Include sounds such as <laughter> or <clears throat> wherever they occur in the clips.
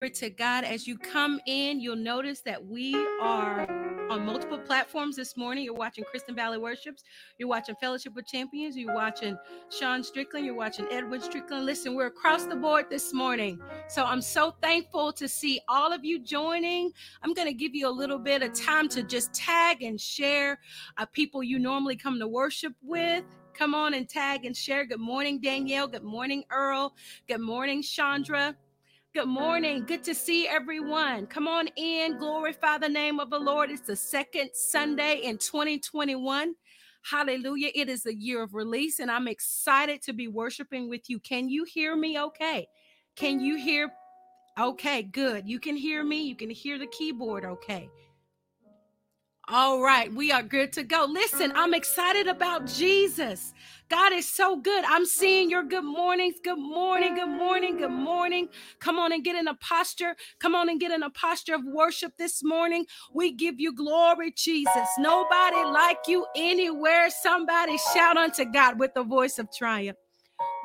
To God. As you come in, you'll notice that we are on multiple platforms this morning. You're watching Kristen Valley Worships, you're watching Fellowship with Champions, you're watching Sean Strickland, you're watching Edward Strickland. Listen, we're across the board this morning. So I'm so thankful to see all of you joining. I'm going to give you a little bit of time to just tag and share uh, people you normally come to worship with. Come on and tag and share. Good morning, Danielle. Good morning, Earl. Good morning, Chandra. Good morning. Good to see everyone. Come on in. Glorify the name of the Lord. It's the second Sunday in 2021. Hallelujah. It is a year of release, and I'm excited to be worshiping with you. Can you hear me okay? Can you hear? Okay, good. You can hear me. You can hear the keyboard okay. All right, we are good to go. Listen, I'm excited about Jesus. God is so good. I'm seeing your good mornings. Good morning, good morning, good morning. Come on and get in a posture. Come on and get in a posture of worship this morning. We give you glory, Jesus. Nobody like you anywhere. Somebody shout unto God with the voice of triumph.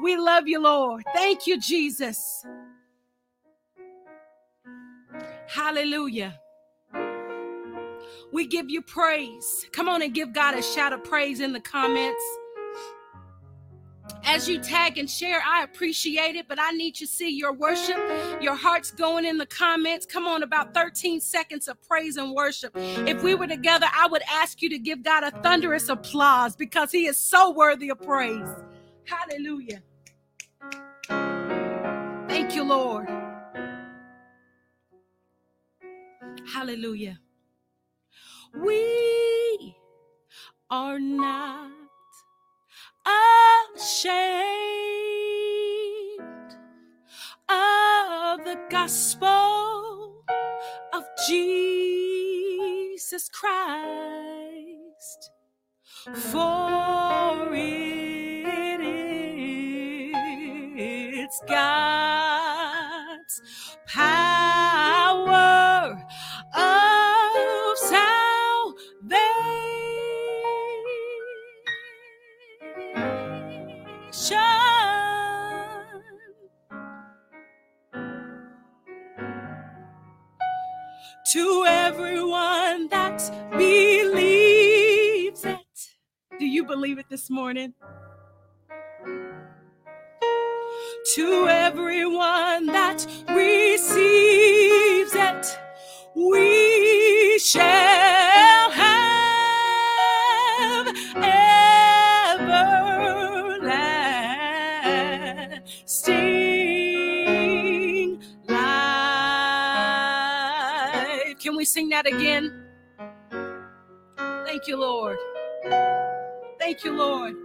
We love you, Lord. Thank you, Jesus. Hallelujah. We give you praise. Come on and give God a shout of praise in the comments. As you tag and share, I appreciate it, but I need to see your worship, your hearts going in the comments. Come on, about 13 seconds of praise and worship. If we were together, I would ask you to give God a thunderous applause because He is so worthy of praise. Hallelujah. Thank you, Lord. Hallelujah. We are not ashamed of the gospel of Jesus Christ, for it is God's power to everyone that believes it. Do you believe it this morning? To everyone that receives it, we shall sing that again? Thank you, Lord. Thank you, Lord.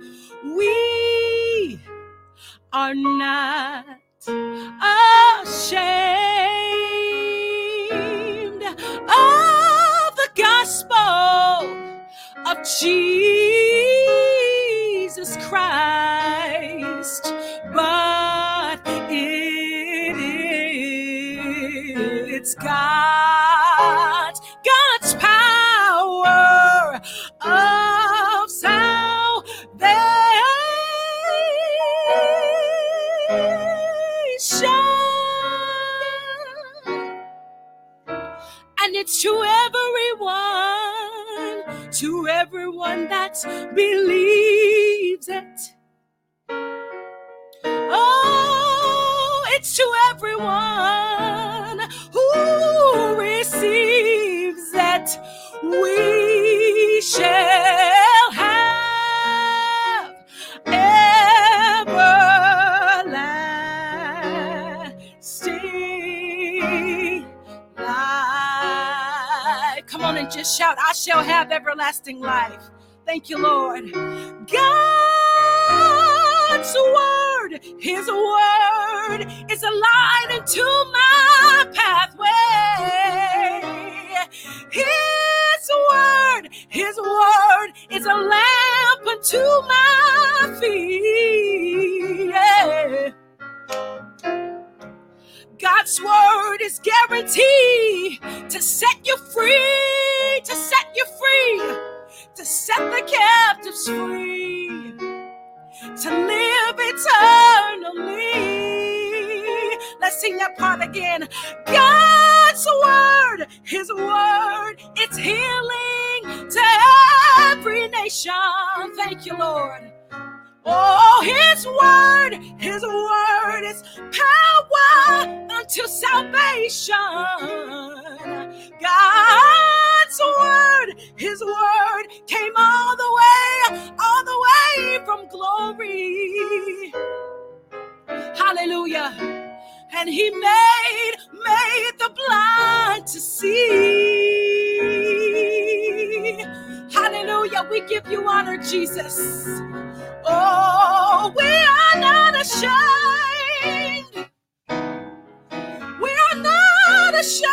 We are not ashamed of the gospel of Jesus Christ, but to everyone, to everyone that believes it. Oh, it's to everyone who receives it. We shall just shout, I shall have everlasting life. Thank you, Lord. God's word, His word is a light into my pathway. His word, His word is a lamp unto my feet. God's word is guaranteed to set you free, to set you free, to set the captives free, to live eternally. let's sing that part again. God's word, his word, it's healing to every nation. Thank you, Lord. Oh, his word, his word is power unto salvation. God's word, his word came all the way, all the way from glory. Hallelujah. And he made, made the blind to see. Hallelujah. We give you honor, Jesus. Oh, we are not ashamed. We are not ashamed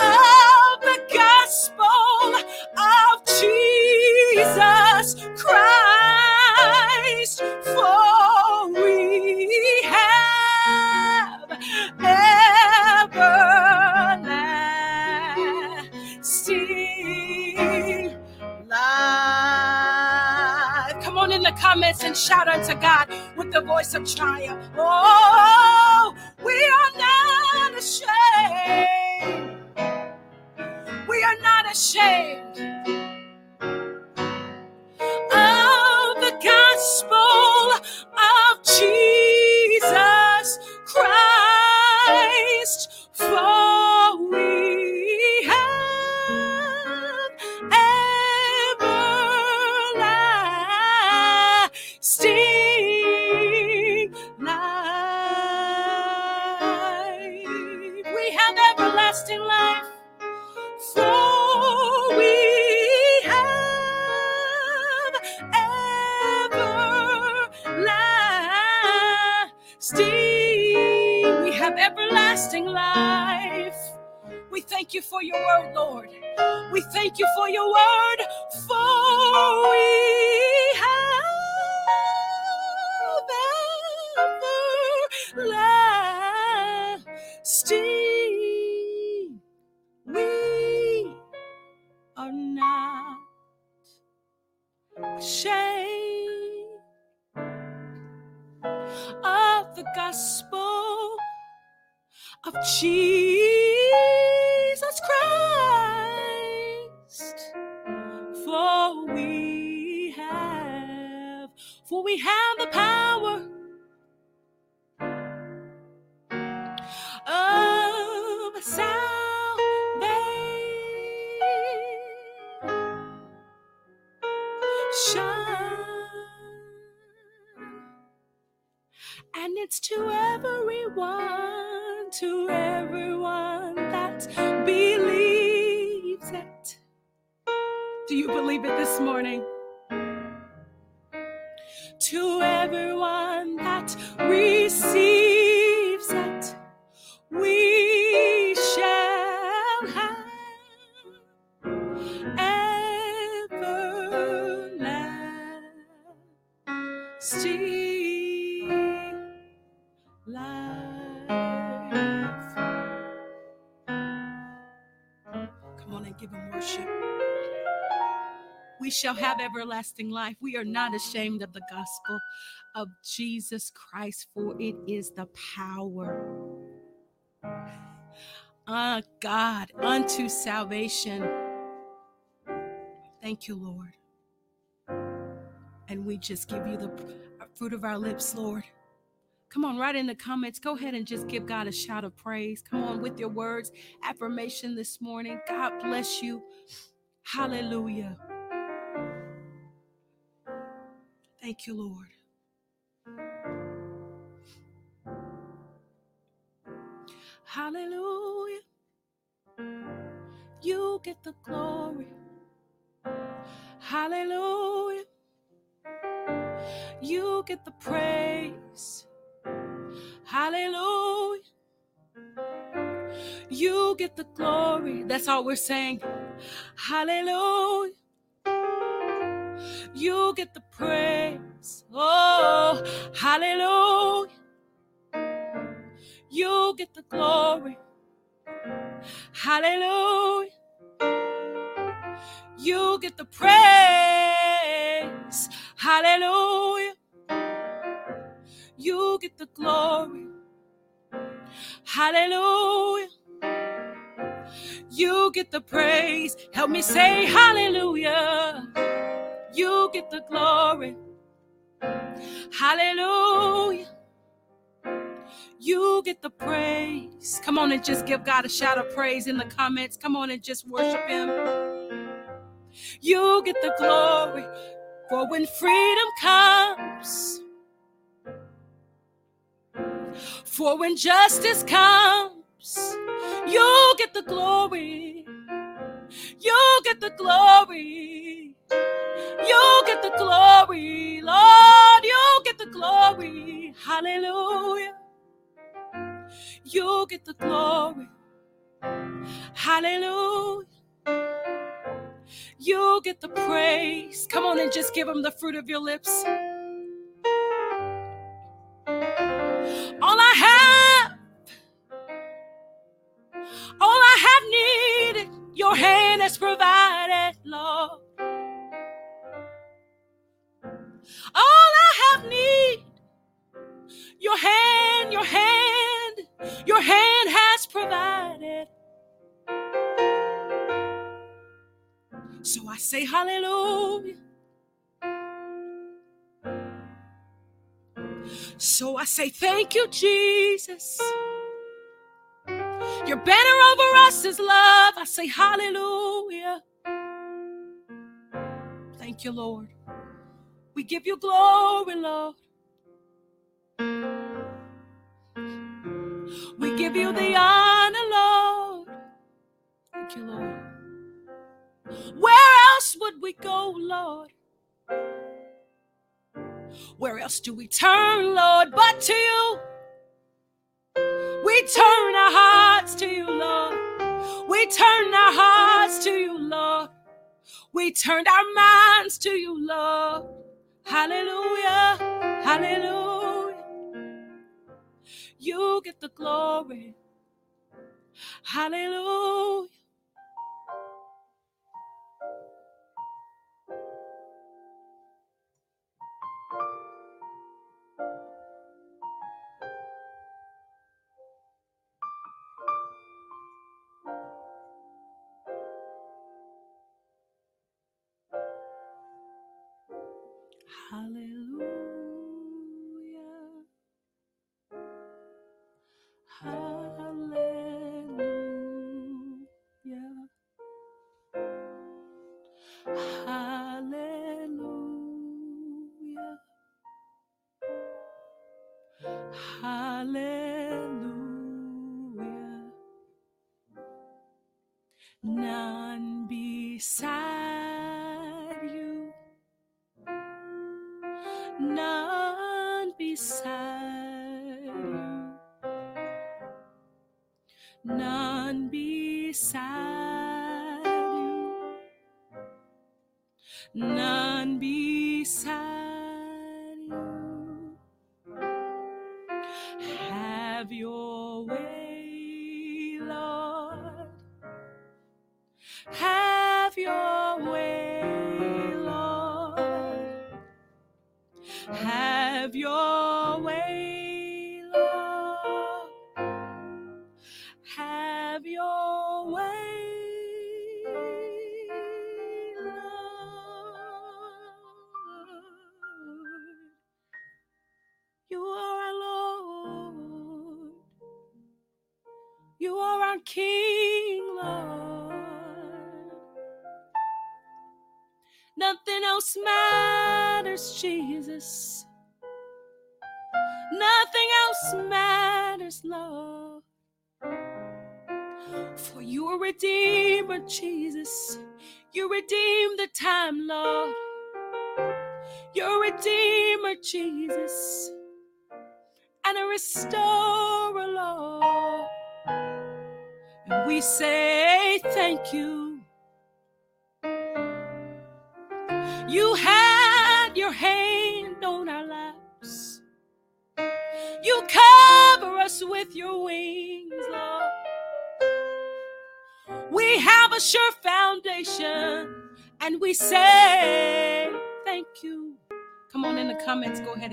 of the gospel of Jesus Christ, comments and shout unto God with the voice of triumph. Oh, we are not ashamed. We are not ashamed of the gospel of Jesus Christ, everlasting life. We thank you for your word, Lord. We thank you for your word, for we have everlasting. We are not ashamed of the gospel of Jesus Christ. For we have, for we have the power It this morning? Everlasting life. We are not ashamed of the gospel of Jesus Christ, for it is the power uh, God unto salvation. Thank you, Lord. And we just give you the fruit of our lips, Lord. Come on, right in the comments. Go ahead and just give God a shout of praise. Come on with your words, affirmation this morning. God bless you. Hallelujah. Thank you, Lord. Hallelujah. You get the glory. Hallelujah. You get the praise. Hallelujah. You get the glory. That's all we're saying. Hallelujah. You get the praise. Oh, hallelujah. You get the glory. Hallelujah. You get the praise. Hallelujah. You get the glory. Hallelujah. You get the praise. Help me say hallelujah. You get the glory. Hallelujah. You get the praise. Come on and just give God a shout of praise in the comments. Come on and just worship Him. You get the glory. For when freedom comes, for when justice comes, you get the glory. You get the glory. You get the glory, Lord. You get the glory. Hallelujah. You get the glory. Hallelujah. You get the praise. Come on and just give him the fruit of your lips. All I have, all I have needed, your hand has provided, Lord. Your hand, your hand has provided. So I say hallelujah. So I say thank you, Jesus. Your banner over us is love. I say hallelujah. Thank you, Lord. We give you glory, Lord. Give you the honor, Lord. Thank you, Lord. Where else would we go, Lord? Where else do we turn, Lord, but to you? We turn our hearts to you, Lord. We turn our hearts to you, Lord. We turned our minds to you, Lord. Hallelujah. Hallelujah. You get the glory. Hallelujah.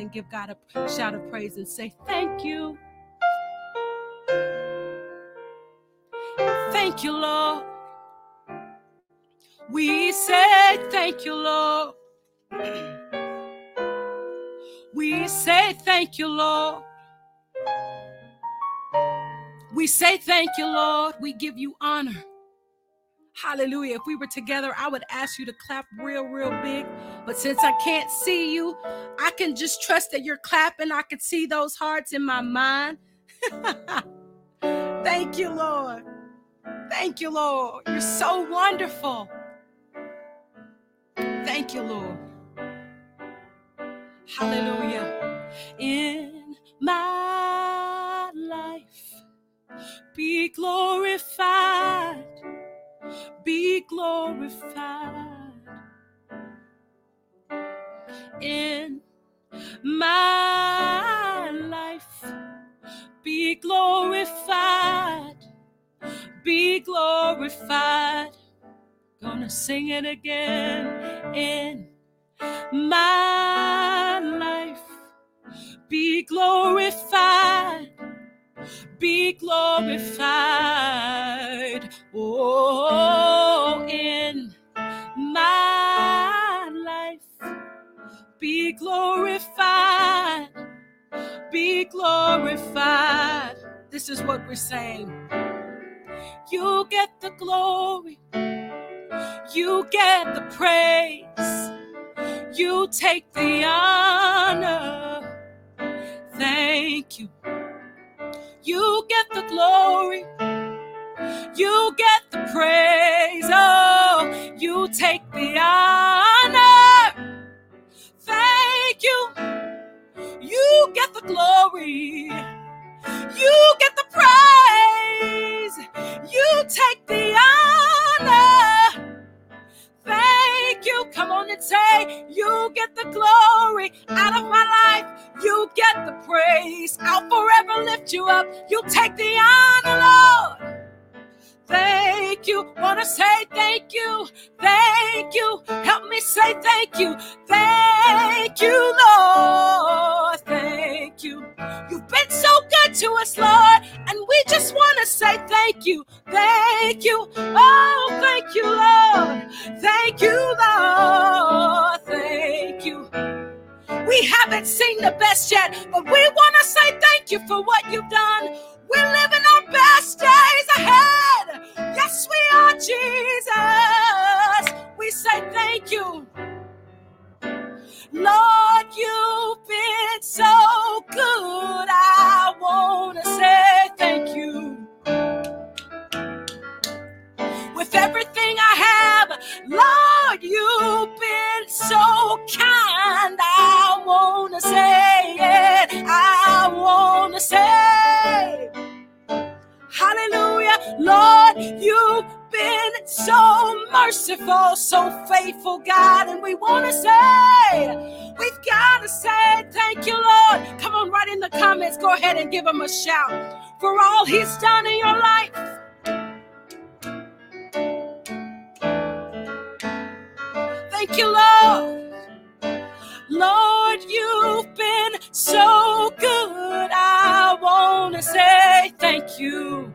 And give God a shout of praise and say thank you. Thank you, Lord. We say thank you, Lord. We say thank you, Lord. We say thank you, Lord. We give you honor. Hallelujah. If we were together, I would ask you to clap real, real big. But since I can't see you, I can just trust that you're clapping. I can see those hearts in my mind. <laughs> Thank you, Lord. Thank you, Lord. You're so wonderful. Thank you, Lord. Hallelujah. In my life, be glorified be glorified in my life. Be glorified, be glorified. Gonna sing it again in my life. Be glorified be glorified. Oh, in my life, be glorified, be glorified. This is what we're saying. You get the glory, you get the praise, you take the honor. Thank you you get the glory. You get the praise. Oh, you take the honor. Thank you. You get the glory. You get the praise. You take the honor. Thank you. Come on and say, You get the glory out of my life. You get the praise. I'll forever lift you up. You take the honor, Lord. Thank you. Wanna say thank you. Thank you. Help me say thank you. Thank you, Lord. Thank you. You've been so good to us, Lord. And we just want to say thank you. Thank you. Oh, thank you, Lord. Thank you, Lord. Thank you. We haven't seen the best yet, but we want to say thank you for what you've done. We're living our best days ahead. Yes, we are, Jesus. We say thank you. Lord, you've been so good. I want to say thank you. With everything I have, Lord, you've been so kind. I want to say it. I want to say, Hallelujah. Lord, you've been so merciful, so faithful, God. And we want to say, we've got to say, thank you, Lord. Come on, write in the comments. Go ahead and give him a shout for all he's done in your life. Thank you, Lord. Lord, you've been so thank you.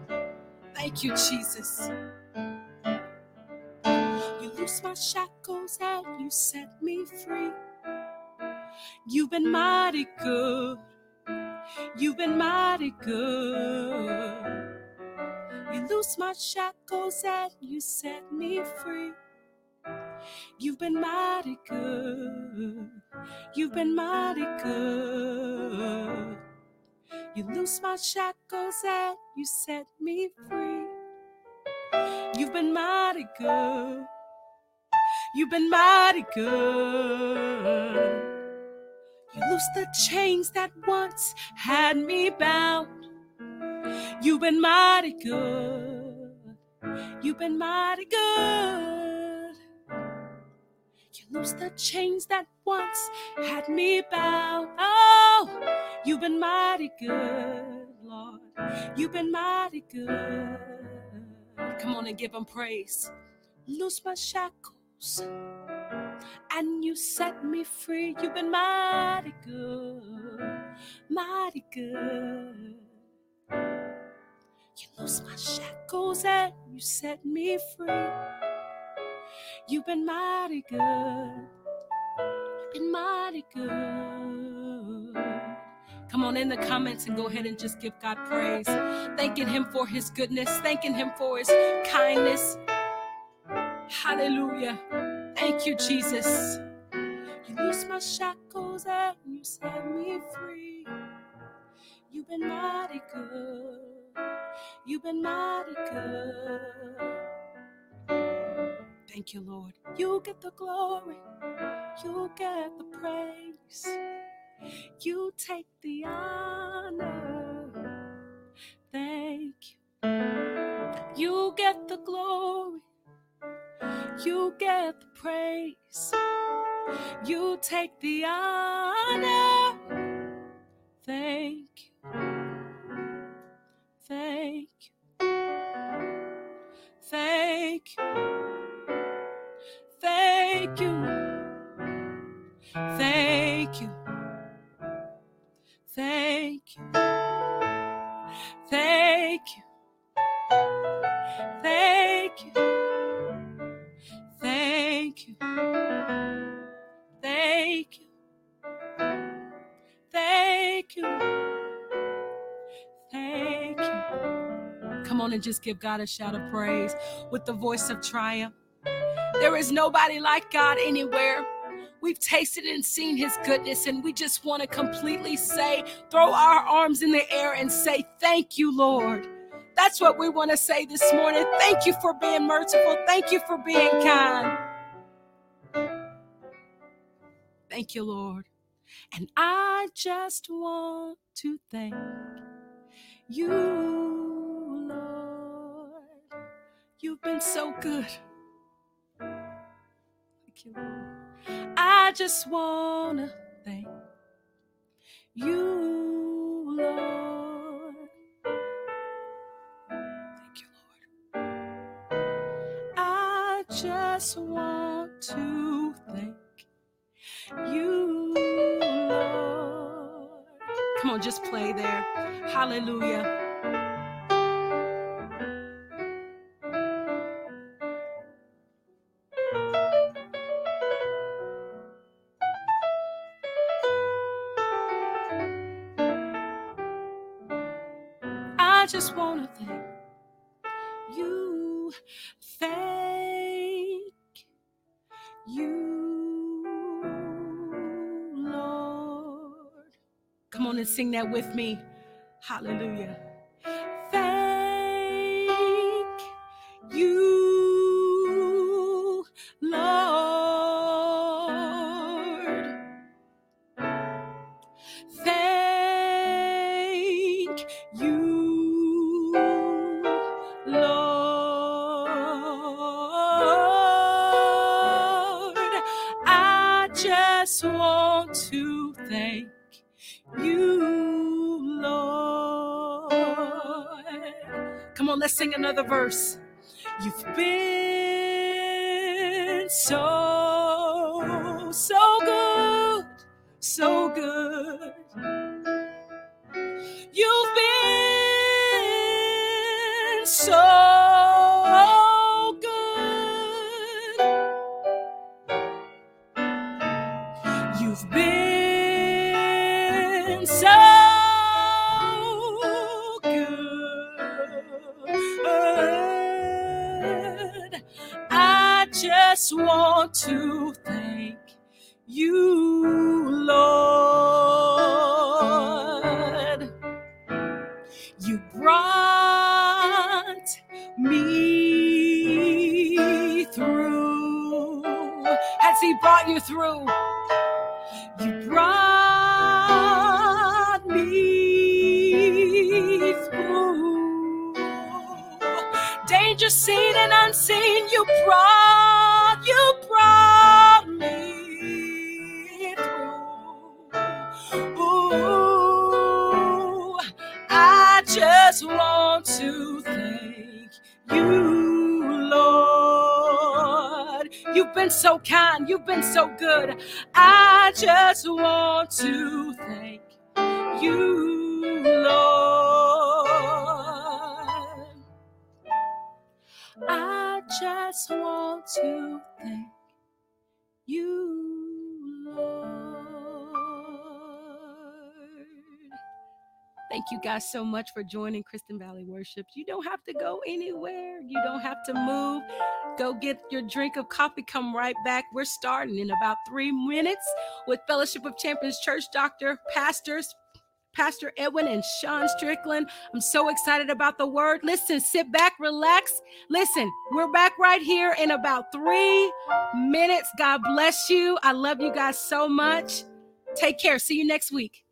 Thank you, Jesus. You loose my shackles and you set me free. You've been mighty good. You've been mighty good. You loose my shackles and you set me free. You've been mighty good. You've been mighty good. You loose my shackles and you set me free. You've been mighty good. You've been mighty good. You loose the chains that once had me bound. You've been mighty good. You've been mighty good. You loose the chains that once had me bound. Oh, you've been mighty good, Lord. You've been mighty good. Come on and give him praise. Loose my shackles and you set me free. You've been mighty good, mighty good. You loose my shackles and you set me free. You've been mighty good, you've been mighty good. Come on in the comments and go ahead and just give God praise. Thanking Him for His goodness, thanking Him for His kindness. Hallelujah. Thank you, Jesus. You loose my shackles and you set me free. You've been mighty good. You've been mighty good. Thank you, Lord. You get the glory. You get the praise. You take the honor. Thank you. You get the glory. You get the praise. You take the honor. Thank you. Thank you. Thank you. Thank you. Thank Thank you. Thank you. Thank you. Thank you. Thank you. Thank you. Come on and just give God a shout of praise with the voice of triumph. There is nobody like God anywhere. We've tasted and seen his goodness, and we just want to completely say, throw our arms in the air and say, Thank you, Lord. That's what we want to say this morning. Thank you for being merciful. Thank you for being kind. Thank you, Lord. And I just want to thank you, Lord. You've been so good. Thank you, Lord. I just want to thank you, Lord. Thank you, Lord. I just want to thank you, Lord. Come on, just play there. Hallelujah. Come on and sing that with me. Hallelujah. Verse. You, Lord. Thank you guys so much for joining Kristen Valley Worship. You don't have to go anywhere. You don't have to move. Go get your drink of coffee. Come right back. We're starting in about three minutes with Fellowship of Champions Church Doctor, pastors, Pastor Edwin and Sean Strickland. I'm so excited about the word. Listen, sit back, relax. Listen, we're back right here in about three minutes. God bless you. I love you guys so much. Take care. See you next week.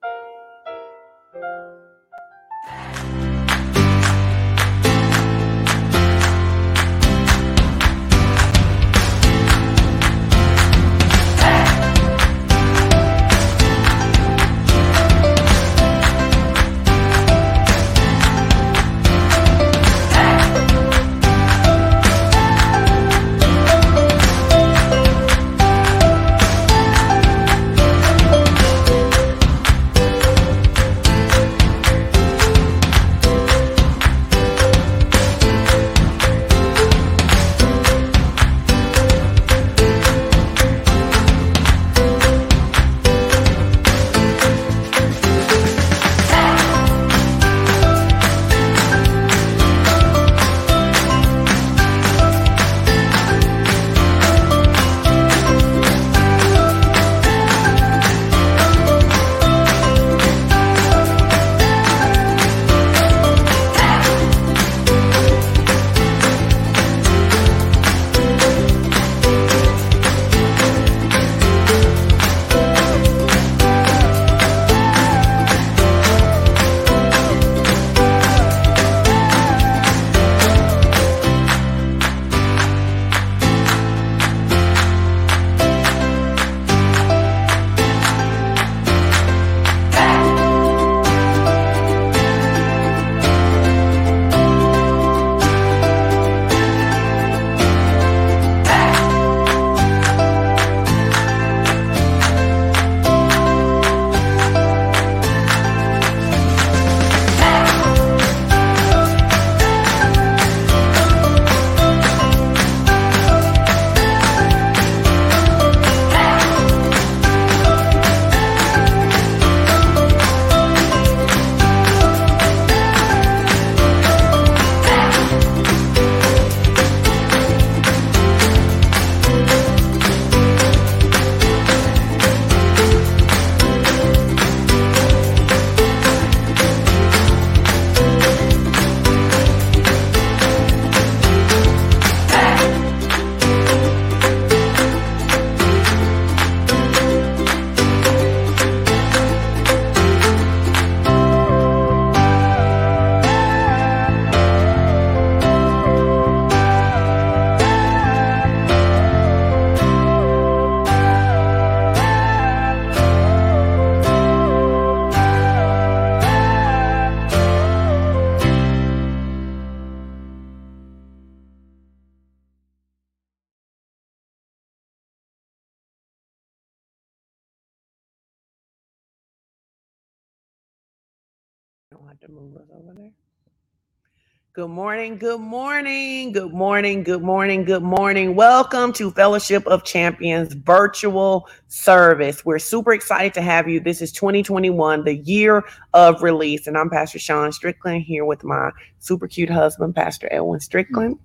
Morning, good morning, good morning, good morning, good morning. Welcome to Fellowship of Champions virtual service. We're super excited to have you. This is 2021, the year of release. And I'm Pastor Sean Strickland here with my super cute husband, Pastor Edwin Strickland.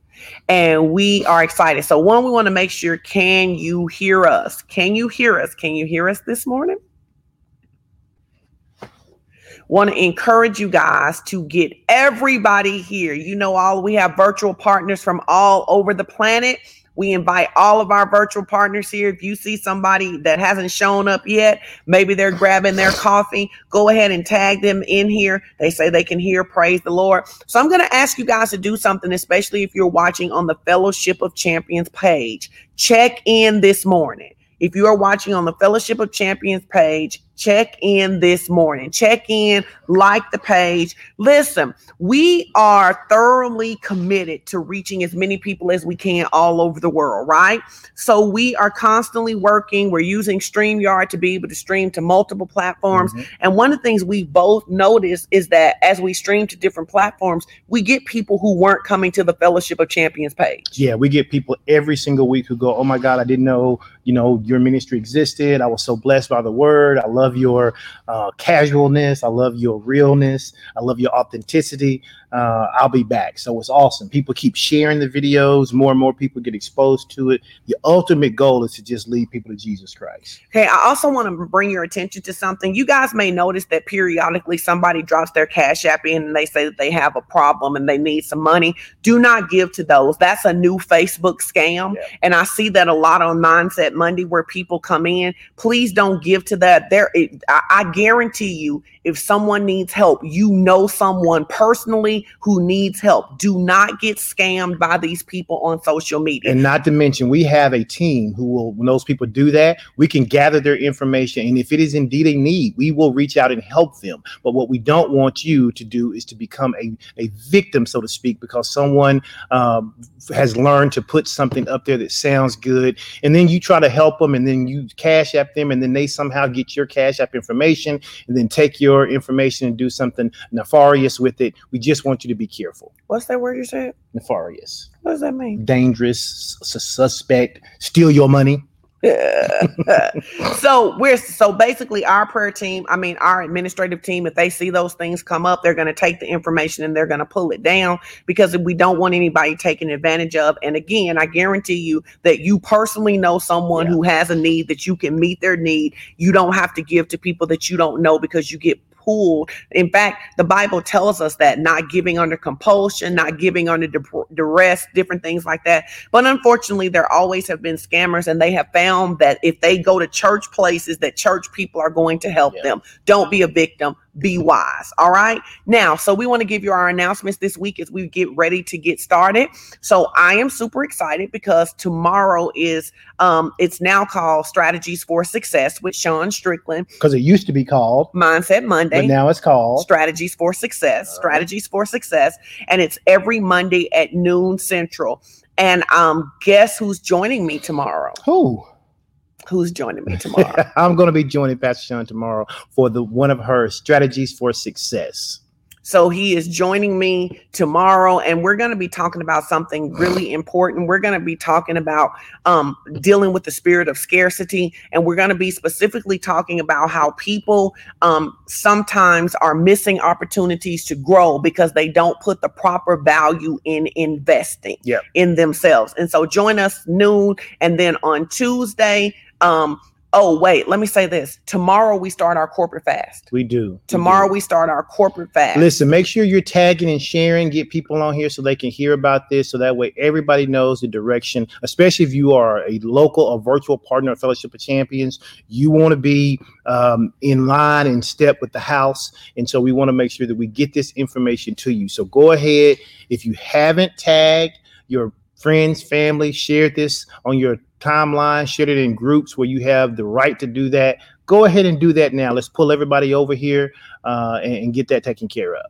And we are excited. So, one, we want to make sure can you hear us? Can you hear us? Can you hear us this morning? Want to encourage you guys to get everybody here. You know, all we have virtual partners from all over the planet. We invite all of our virtual partners here. If you see somebody that hasn't shown up yet, maybe they're grabbing their coffee, go ahead and tag them in here. They say they can hear, praise the Lord. So I'm going to ask you guys to do something, especially if you're watching on the Fellowship of Champions page. Check in this morning. If you are watching on the Fellowship of Champions page, check in this morning. Check in, like the page. Listen, we are thoroughly committed to reaching as many people as we can all over the world, right? So we are constantly working. We're using StreamYard to be able to stream to multiple platforms. Mhm. And one of the things we both noticed is that as we stream to different platforms, we get people who weren't coming to the Fellowship of Champions page. Yeah, we get people every single week who go, "Oh my God, I didn't know you know your ministry existed. I was so blessed by the word. I love your uh, casualness. I love your realness. I love your authenticity. Uh, I'll be back." So it's awesome. People keep sharing the videos. More and more people get exposed to it. The ultimate goal is to just lead people to Jesus Christ. Okay, I also want to bring your attention to something. You guys may notice that periodically somebody drops their cash app in and they say that they have a problem and they need some money. Do not give to those. That's a new Facebook scam. Yeah. And I see that a lot on Mindset Monday where people come in. Please don't give to that. There, it, I, I guarantee you, if someone needs help, you know someone personally who needs help. Do not get scammed by these people on social media. And not to mention, we have a team who will, when those people do that, we can gather their information. And if it is indeed a need, we will reach out and help them. But what we don't want you to do is to become a, a victim, so to speak, because someone um, has learned to put something up there that sounds good. And then you try to help them and then you cash app them and then they somehow get your cash app information and then take your information and do something nefarious with it. We just want you to be careful. What's that word you said? Nefarious What does that mean? dangerous, su- suspect, steal your money. <laughs> so we're so basically our prayer team i mean our administrative team if they see those things come up they're going to take the information and they're going to pull it down because we don't want anybody taken advantage of and again i guarantee you that you personally know someone Yeah. who has a need that you can meet their need you don't have to give to people that you don't know because you get in fact the bible tells us that not giving under compulsion not giving under dur- duress different things like that but unfortunately, there always have been scammers, and they have found that if they go to church places, that church people are going to help Yeah. them. Don't be a victim. Be wise. All right. Now, so we want to give you our announcements this week as we get ready to get started. So I am super excited because tomorrow is um it's now called Strategies for Success with Sean Strickland, Because it used to be called, Mindset Monday. but now it's called. Strategies for Success. Right. Strategies for Success. And it's every Monday at noon central. And um, guess who's joining me tomorrow? Who? Who's joining me <laughs> tomorrow? I'm going to be joining Pastor Sean tomorrow for the one of her strategies for success. so he is joining me tomorrow, and we're going to be talking about something really important. We're going to be talking about um, dealing with the spirit of scarcity, and we're going to be specifically talking about how people um, sometimes are missing opportunities to grow because they don't put the proper value in investing Yep. in themselves. And so join us noon, and then on Tuesday. Um, oh wait, let me say this. Tomorrow we start our corporate fast. We do. We Tomorrow do. we start our corporate fast. Listen, make sure you're tagging and sharing, get people on here so they can hear about this. So that way everybody knows the direction, especially if you are a local or virtual partner of Fellowship of Champions. You want to be um, in line and step with the house. And so we want to make sure that we get this information to you. So go ahead. If you haven't tagged your friends, family, share this on your timeline, share it in groups where you have the right to do that. Go ahead and do that now. Let's pull everybody over here uh, and, and get that taken care of.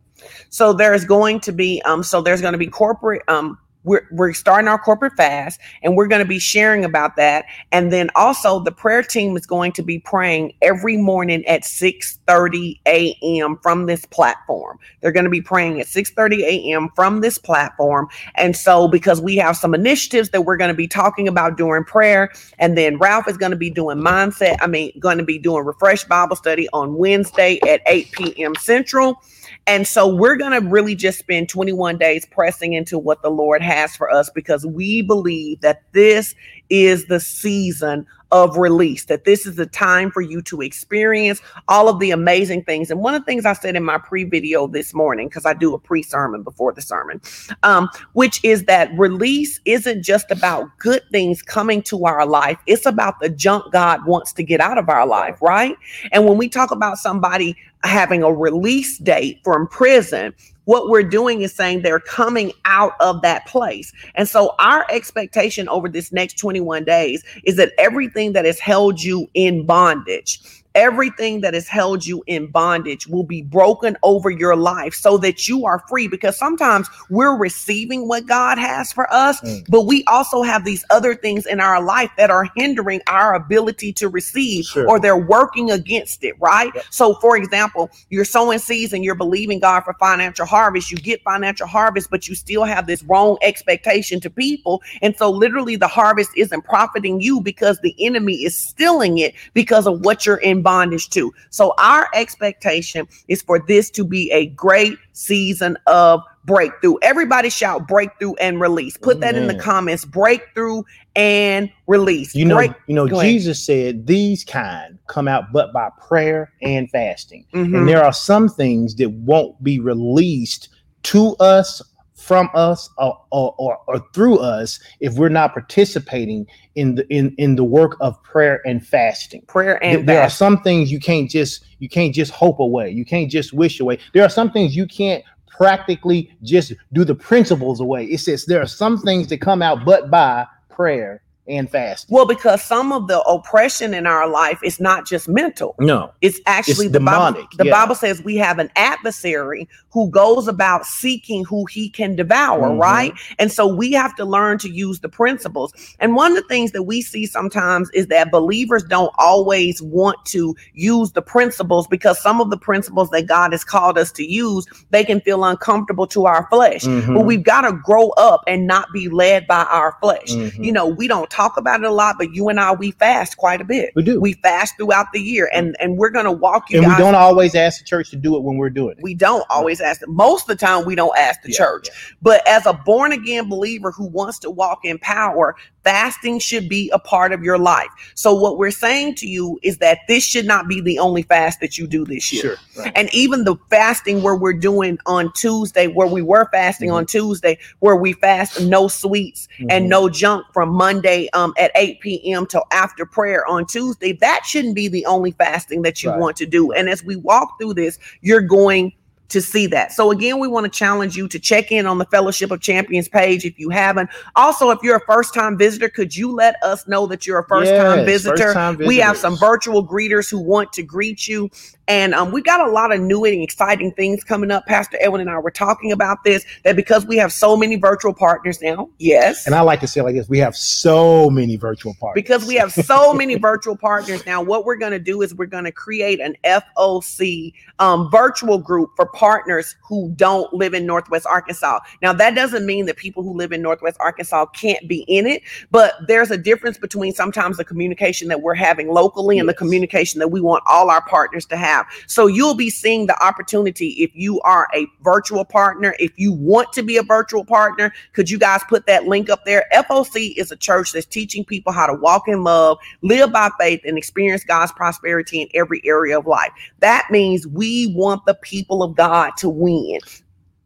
So there's going to be um so there's going to be corporate um we're we're starting our corporate fast and we're going to be sharing about that and then also the prayer team is going to be praying every morning at 6:30 a.m. from this platform. They're going to be praying at 6:30 a.m. from this platform and so because we have some initiatives that we're going to be talking about during prayer and then Ralph is going to be doing mindset I mean going to be doing refresh Bible study on Wednesday at 8 p.m. Central and so we're going to really just spend 21 days pressing into what the Lord has for us because we believe that this is the season of release, that this is the time for you to experience all of the amazing things. And one of the things I said in my pre video this morning, because I do a pre sermon before the sermon, um, which is that release isn't just about good things coming to our life, it's about the junk God wants to get out of our life, right? And when we talk about somebody having a release date from prison, what we're doing is saying they're coming out of that place. And so our expectation over this next 21 days is that everything that has held you in bondage, everything that has held you in bondage will be broken over your life so that you are free. Because sometimes we're receiving what God has for us, Mm. but we also have these other things in our life that are hindering our ability to receive Sure. or they're working against it, right? Yep. So, for example, you're sowing seeds and you're believing God for financial harvest. You get financial harvest, but you still have this wrong expectation to people. And so, literally, the harvest isn't profiting you because the enemy is stealing it because of what you're in bondage to. So, our expectation is for this to be a great season of breakthrough. Everybody shout breakthrough and release. Put that in the comments breakthrough and release. You know, Break- you know, Jesus said these kind come out but by prayer and fasting. Mhm. And there are some things that won't be released to us, from us, or, or, or, or through us if we're not participating in the in, in the work of prayer and fasting. prayer and there are some things you can't just you can't just hope away. You can't just wish away. There are some things you can't practically just do the principles away. It says there are some things that come out but by prayer and fasting. Well, because some of the oppression in our life is not just mental. No. It's actually It's the Bible. demonic, The yeah. Bible says we have an adversary who goes about seeking who he can devour, Mhm. right? And so we have to learn to use the principles. And one of the things that we see sometimes is that believers don't always want to use the principles because some of the principles that God has called us to use, they can feel uncomfortable to our flesh. Mhm. But we've got to grow up and not be led by our flesh. Mhm. You know, we don't talk about it a lot, but you and I, we fast quite a bit. we do. We fast throughout the year, and and we're gonna walk you and we don't always ask the church to do it when we're doing it. we don't always ask. Most of the time, we don't ask the Yeah, church. But as a born again believer who wants to walk in power, fasting should be a part of your life. So what we're saying to you is that this should not be the only fast that you do this year. Sure. Right. And even the fasting where we're doing on Tuesday, where we were fasting on Tuesday, where we fast no sweets and Mhm. no junk from Monday um, at 8 p.m. till after prayer on Tuesday, that shouldn't be the only fasting that you Right. want to do. And as we walk through this, you're going to see that. So again, we want to challenge you to check in on the Fellowship of Champions page if you haven't. Also, if you're a first-time visitor, could you let us know that you're a first-time Yes, visitor? first-time We have some virtual greeters who want to greet you. And um, we got a lot of new and exciting things coming up. Pastor Edwin and I were talking about this that because we have so many virtual partners now, yes. And I like to say it like this: we have so many virtual partners because we have so <laughs> many virtual partners now, what we're going to do is we're going to create an FOC um, virtual group for partners who don't live in Northwest Arkansas. Now, that doesn't mean that people who live in Northwest Arkansas can't be in it, but there's a difference between sometimes the communication that we're having locally and the communication that we want all our partners to have. So you'll be seeing the opportunity if you are a virtual partner, if you want to be a virtual partner, could you guys put that link up there? FOC is a church that's teaching people how to walk in love, live by faith, and experience God's prosperity in every area of life. That means we want the people of God to win.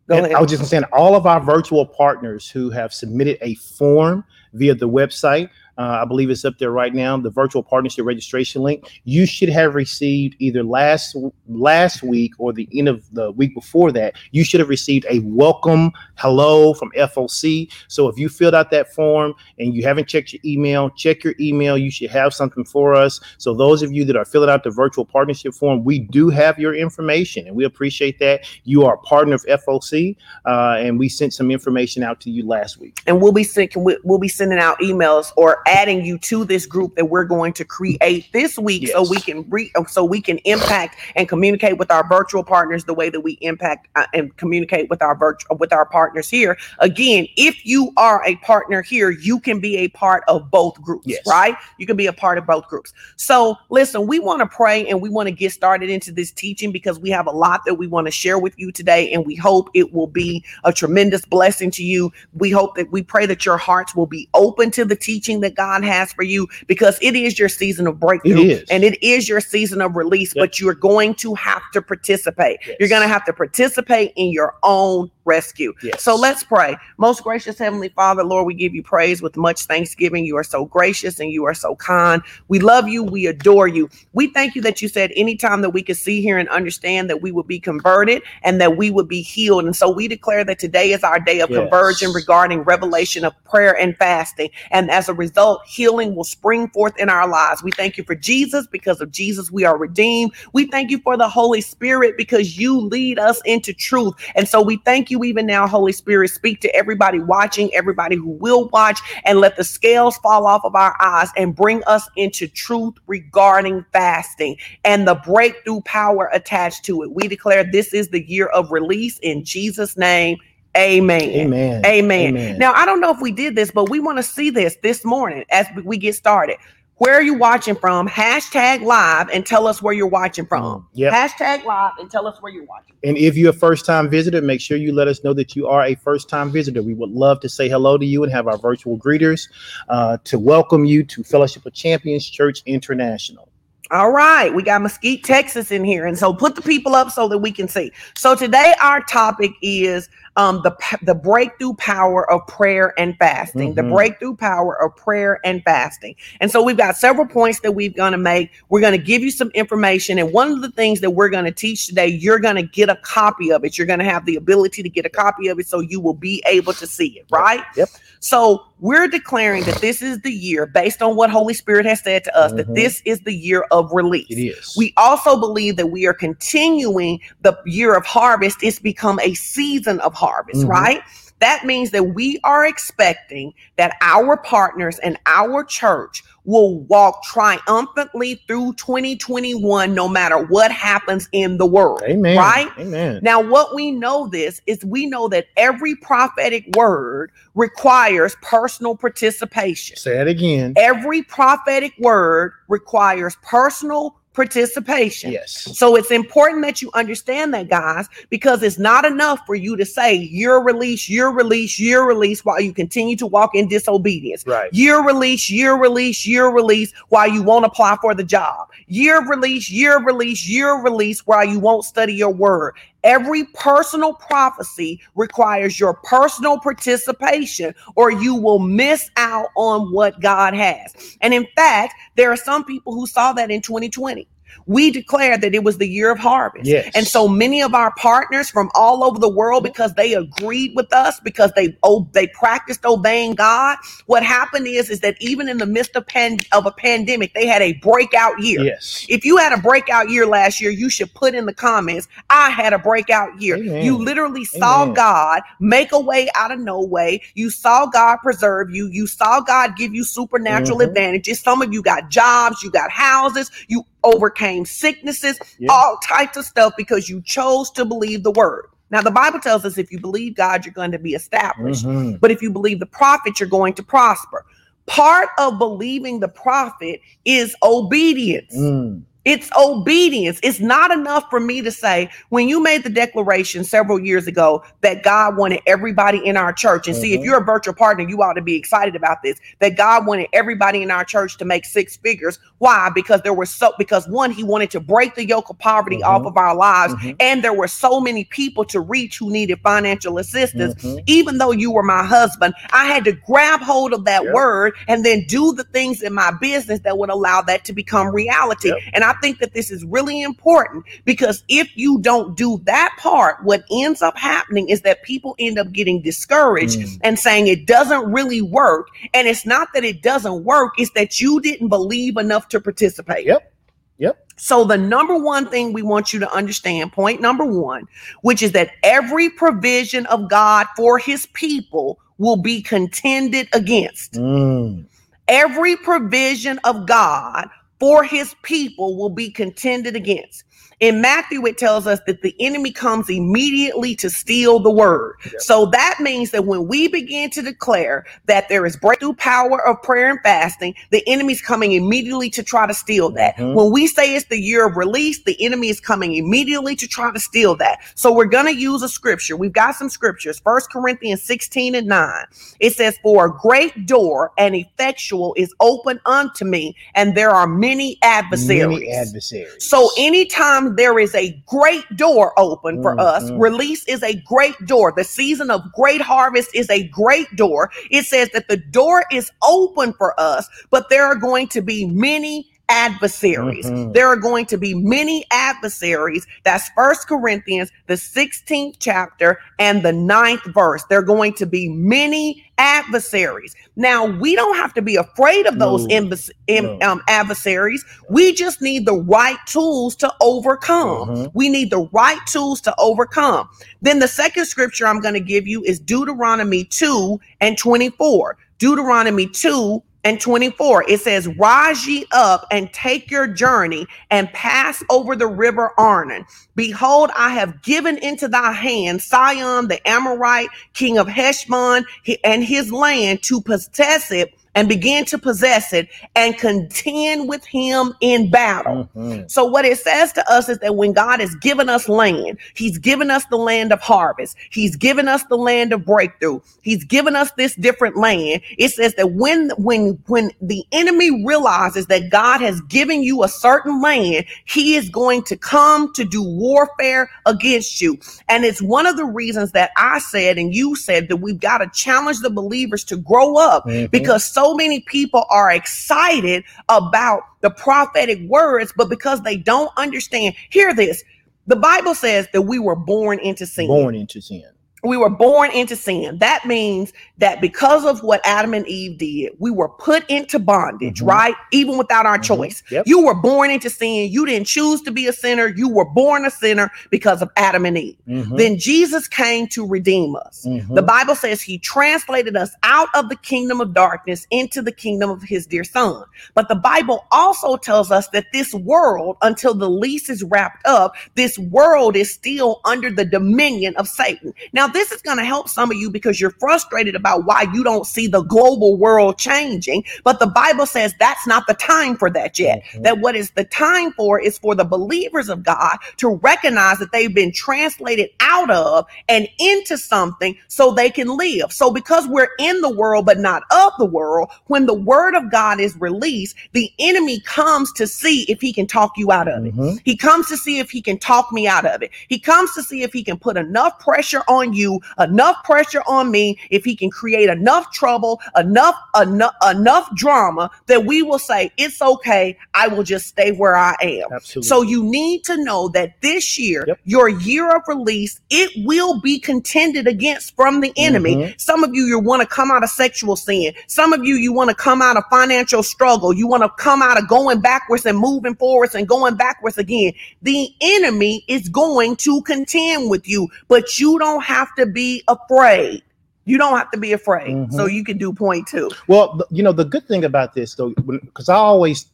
Go And ahead. I was just saying, all of our virtual partners who have submitted a form via the website, uh, I believe it's up there right now. The virtual partnership registration link. You should have received either last last week or the end of the week before that. You should have received a welcome hello from FOC. So if you filled out that form and you haven't checked your email, check your email. You should have something for us. So those of you that are filling out the virtual partnership form, we do have your information, and we appreciate that. You are a partner of FOC uh, and we sent some information out to you last week. and we'll be sending we'll be sending out emails or adding you to this group that we're going to create this week so we can re, so we can impact and communicate with our virtual partners the way that we impact uh, and communicate with our virtual with our partners here. Again if you are a partner here you can be a part of both groups Yes. right? You can be a part of both groups. So listen we want to pray and we want to get started into this teaching because we have a lot that we want to share with you today and we hope it will be a tremendous blessing to you. We hope that we pray that your hearts will be open to the teaching that God has for you because it is your season of breakthrough It and it is your season of release, Yep. but you're going to have to participate. Yes. You're going to have to participate in your own rescue. Yes. So let's pray. Most gracious Heavenly Father, Lord, we give you praise with much thanksgiving. You are so gracious and you are so kind. We love you. We adore you. We thank you that you said anytime that we could see, hear and understand that we would be converted and that we would be healed. And so we declare that today is our day of Yes. conversion regarding revelation of prayer and fasting. And as a result, healing will spring forth in our lives. We thank you for Jesus. Because of Jesus, we are redeemed. We thank you for the Holy Spirit because you lead us into truth. And so we thank you even now, Holy Spirit. Speak to everybody watching, everybody who will watch, and let the scales fall off of our eyes and bring us into truth regarding fasting and the breakthrough power attached to it. We declare this is the year of release in Jesus' name. Amen. Amen. Amen. Amen. Now, I don't know if we did this, but we want to see this this morning as we get started. Where are you watching from? Hashtag live and tell us where you're watching from. Mm, yep. Hashtag live and tell us where you're watching. And if you're a first time visitor, make sure you let us know that you are a first time visitor. We would love to say hello to you and have our virtual greeters uh, to welcome you to Fellowship of Champions Church International. All right, we got Mesquite, Texas in here. And so put the people up so that we can see. So today our topic is um, the the breakthrough power of prayer and fasting. The Mhm. breakthrough power of prayer and fasting. And so we've got several points that we're going to make. We're going to give you some information, and one of the things that we're going to teach today, you're going to get a copy of it. You're going to have the ability to get a copy of it, so you will be able to see it. Right? Yep. So we're declaring that this is the year, based on what Holy Spirit has said to us, that Mhm. this is the year of release. It is. We also believe that we are continuing the year of harvest. It's become a season of harvest, Mhm. right? That means that we are expecting that our partners and our church will walk triumphantly through 2021 no matter what happens in the world. Amen. Right? Amen. Now, what we know this is we know that every prophetic word requires personal participation. Say it again. Every prophetic word requires personal participation. Yes. So it's important that you understand that, guys, because it's not enough for you to say you're released, you're release you're released while you continue to walk in disobedience. Right. You're released, you're release while you won't apply for the job. You're released, you're release while you won't study your word. Every personal prophecy requires your personal participation, or you will miss out on what God has. And in fact, there are some people who saw that in 2020. We declared that it was the year of harvest. Yes. And so many of our partners from all over the world, because they agreed with us, because they oh, they practiced obeying God, what happened is is that even in the midst of pan, of a pandemic, they had a breakout year. Yes. If you had a breakout year last year, you should put in the comments, I had a breakout year. Amen. You literally saw Amen. God make a way out of no way. You saw God preserve you. You saw God give you supernatural Mhm. advantages. Some of you got jobs, you got houses, you overcame sicknesses, Yeah. all types of stuff because you chose to believe the word. Now, the Bible tells us if you believe God, you're going to be established. Mhm. But if you believe the prophet, you're going to prosper. Part of believing the prophet is obedience. Mm. It's obedience. It's not enough for me to say, when you made the declaration several years ago that God wanted everybody in our church, and see, if Mhm. you're a virtual partner, you ought to be excited about this, that God wanted everybody in our church to make six figures. Why? Because there were so, because one, he wanted to break the yoke of poverty Mhm. off of our lives, Mhm. and there were so many people to reach who needed financial assistance Mhm. even though you were my husband, I had to grab hold of that Yep. word and then do the things in my business that would allow that to become reality. Yep. And I think that this is really important because if you don't do that part, what ends up happening is that people end up getting discouraged Mm. and saying it doesn't really work. And it's not that it doesn't work, it's that you didn't believe enough to participate. Yep. Yep. So, the number one thing we want you to understand, point number one, which is that every provision of God for his people will be contended against. Mm. Every provision of God for his people will be contended against. In Matthew, it tells us that the enemy comes immediately to steal the word. Yep. So that means that when we begin to declare that there is breakthrough power of prayer and fasting, the enemy's coming immediately to try to steal that. Mhm. When we say it's the year of release, the enemy is coming immediately to try to steal that. So we're going to use a scripture. We've got some scriptures. First Corinthians 16 and 9. It says, For a great door and effectual is open unto me, and there are many adversaries. Many adversaries. So anytime there is a great door open for us, Mhm. release is a great door. The season of great harvest is a great door. It says that the door is open for us, but there are going to be many adversaries. Mhm. There are going to be many adversaries. That's First Corinthians, the 16th chapter and the ninth verse. There are going to be many adversaries. Now, we don't have to be afraid of those No. im- No. um, adversaries. We just need the right tools to overcome. Mhm. We need the right tools to overcome. Then the second scripture I'm going to give you is Deuteronomy 2 and 24. Deuteronomy 2 and 24. It says, Rise ye up and take your journey and pass over the river Arnon. Behold, I have given into thy hand Sihon the Amorite, king of Heshbon, and his land to possess it and begin to possess it and contend with him in battle. Mhm. So what it says to us is that when God has given us land, he's given us the land of harvest. He's given us the land of breakthrough. He's given us this different land. It says that when when when the enemy realizes that God has given you a certain land, he is going to come to do warfare against you. And it's one of the reasons that I said and you said that we've got to challenge the believers to grow up Mhm. because so many people are excited about the prophetic words, but because they don't understand, hear this. The Bible says that we were born into sin. born into sin. We were born into sin. That means that because of what Adam and Eve did, we were put into bondage, Mhm. right? Even without our Mhm. choice. Yep. You were born into sin. You didn't choose to be a sinner. You were born a sinner because of Adam and Eve. Mhm. Then Jesus came to redeem us. Mhm. The Bible says he translated us out of the kingdom of darkness into the kingdom of his dear son. But the Bible also tells us that this world, until the lease is wrapped up, this world is still under the dominion of Satan. Now, this is going to help some of you because you're frustrated about why you don't see the global world changing. But the Bible says that's not the time for that yet. Mhm. That what is the time for is for the believers of God to recognize that they've been translated out of and into something so they can live. So because we're in the world but not of the world, when the word of God is released, the enemy comes to see if he can talk you out of it. Mhm. He comes to see if he can talk me out of it. He comes to see if he can put enough pressure on you, enough pressure on me, if he can create enough trouble, enough enough enough drama that we will say it's okay, I will just stay where I am. Absolutely. So you need to know that this year, Yep. your year of release, it will be contended against from the enemy. Mhm. Some of you, you want to come out of sexual sin. Some of you, you want to come out of financial struggle. You want to come out of going backwards and moving forwards and going backwards again. The enemy is going to contend with you, but you don't have to be afraid. You don't have to be afraid. Mhm. So you can do point two. Well, you know, the good thing about this, though, because I always,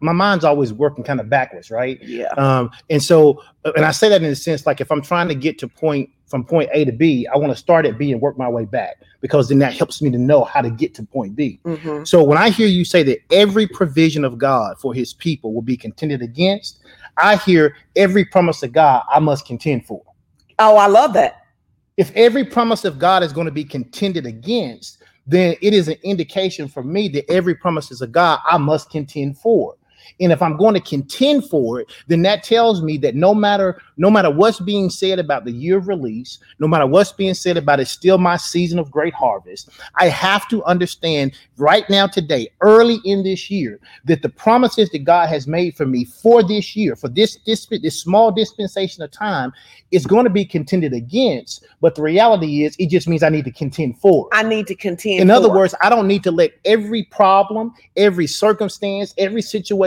my mind's always working kind of backwards, right? Yeah. Um, and so, uh, and I say that in a sense, like if I'm trying to get to point from point A to B, I want to start at B and work my way back because then that helps me to know how to get to point B. Mhm. So when I hear you say that every provision of God for his people will be contended against, I hear every promise of God I must contend for. Oh, I love that. If every promise of God is going to be contended against, then it is an indication for me that every promises of God I must contend for. And if I'm going to contend for it, then that tells me that no matter no matter what's being said about the year of release, no matter what's being said about it's still my season of great harvest, I have to understand right now today, early in this year, that the promises that God has made for me for this year, for this this, this small dispensation of time, is going to be contended against. But the reality is, it just means I need to contend for. it. I need to contend. In other words, I don't need to let every problem, every circumstance, every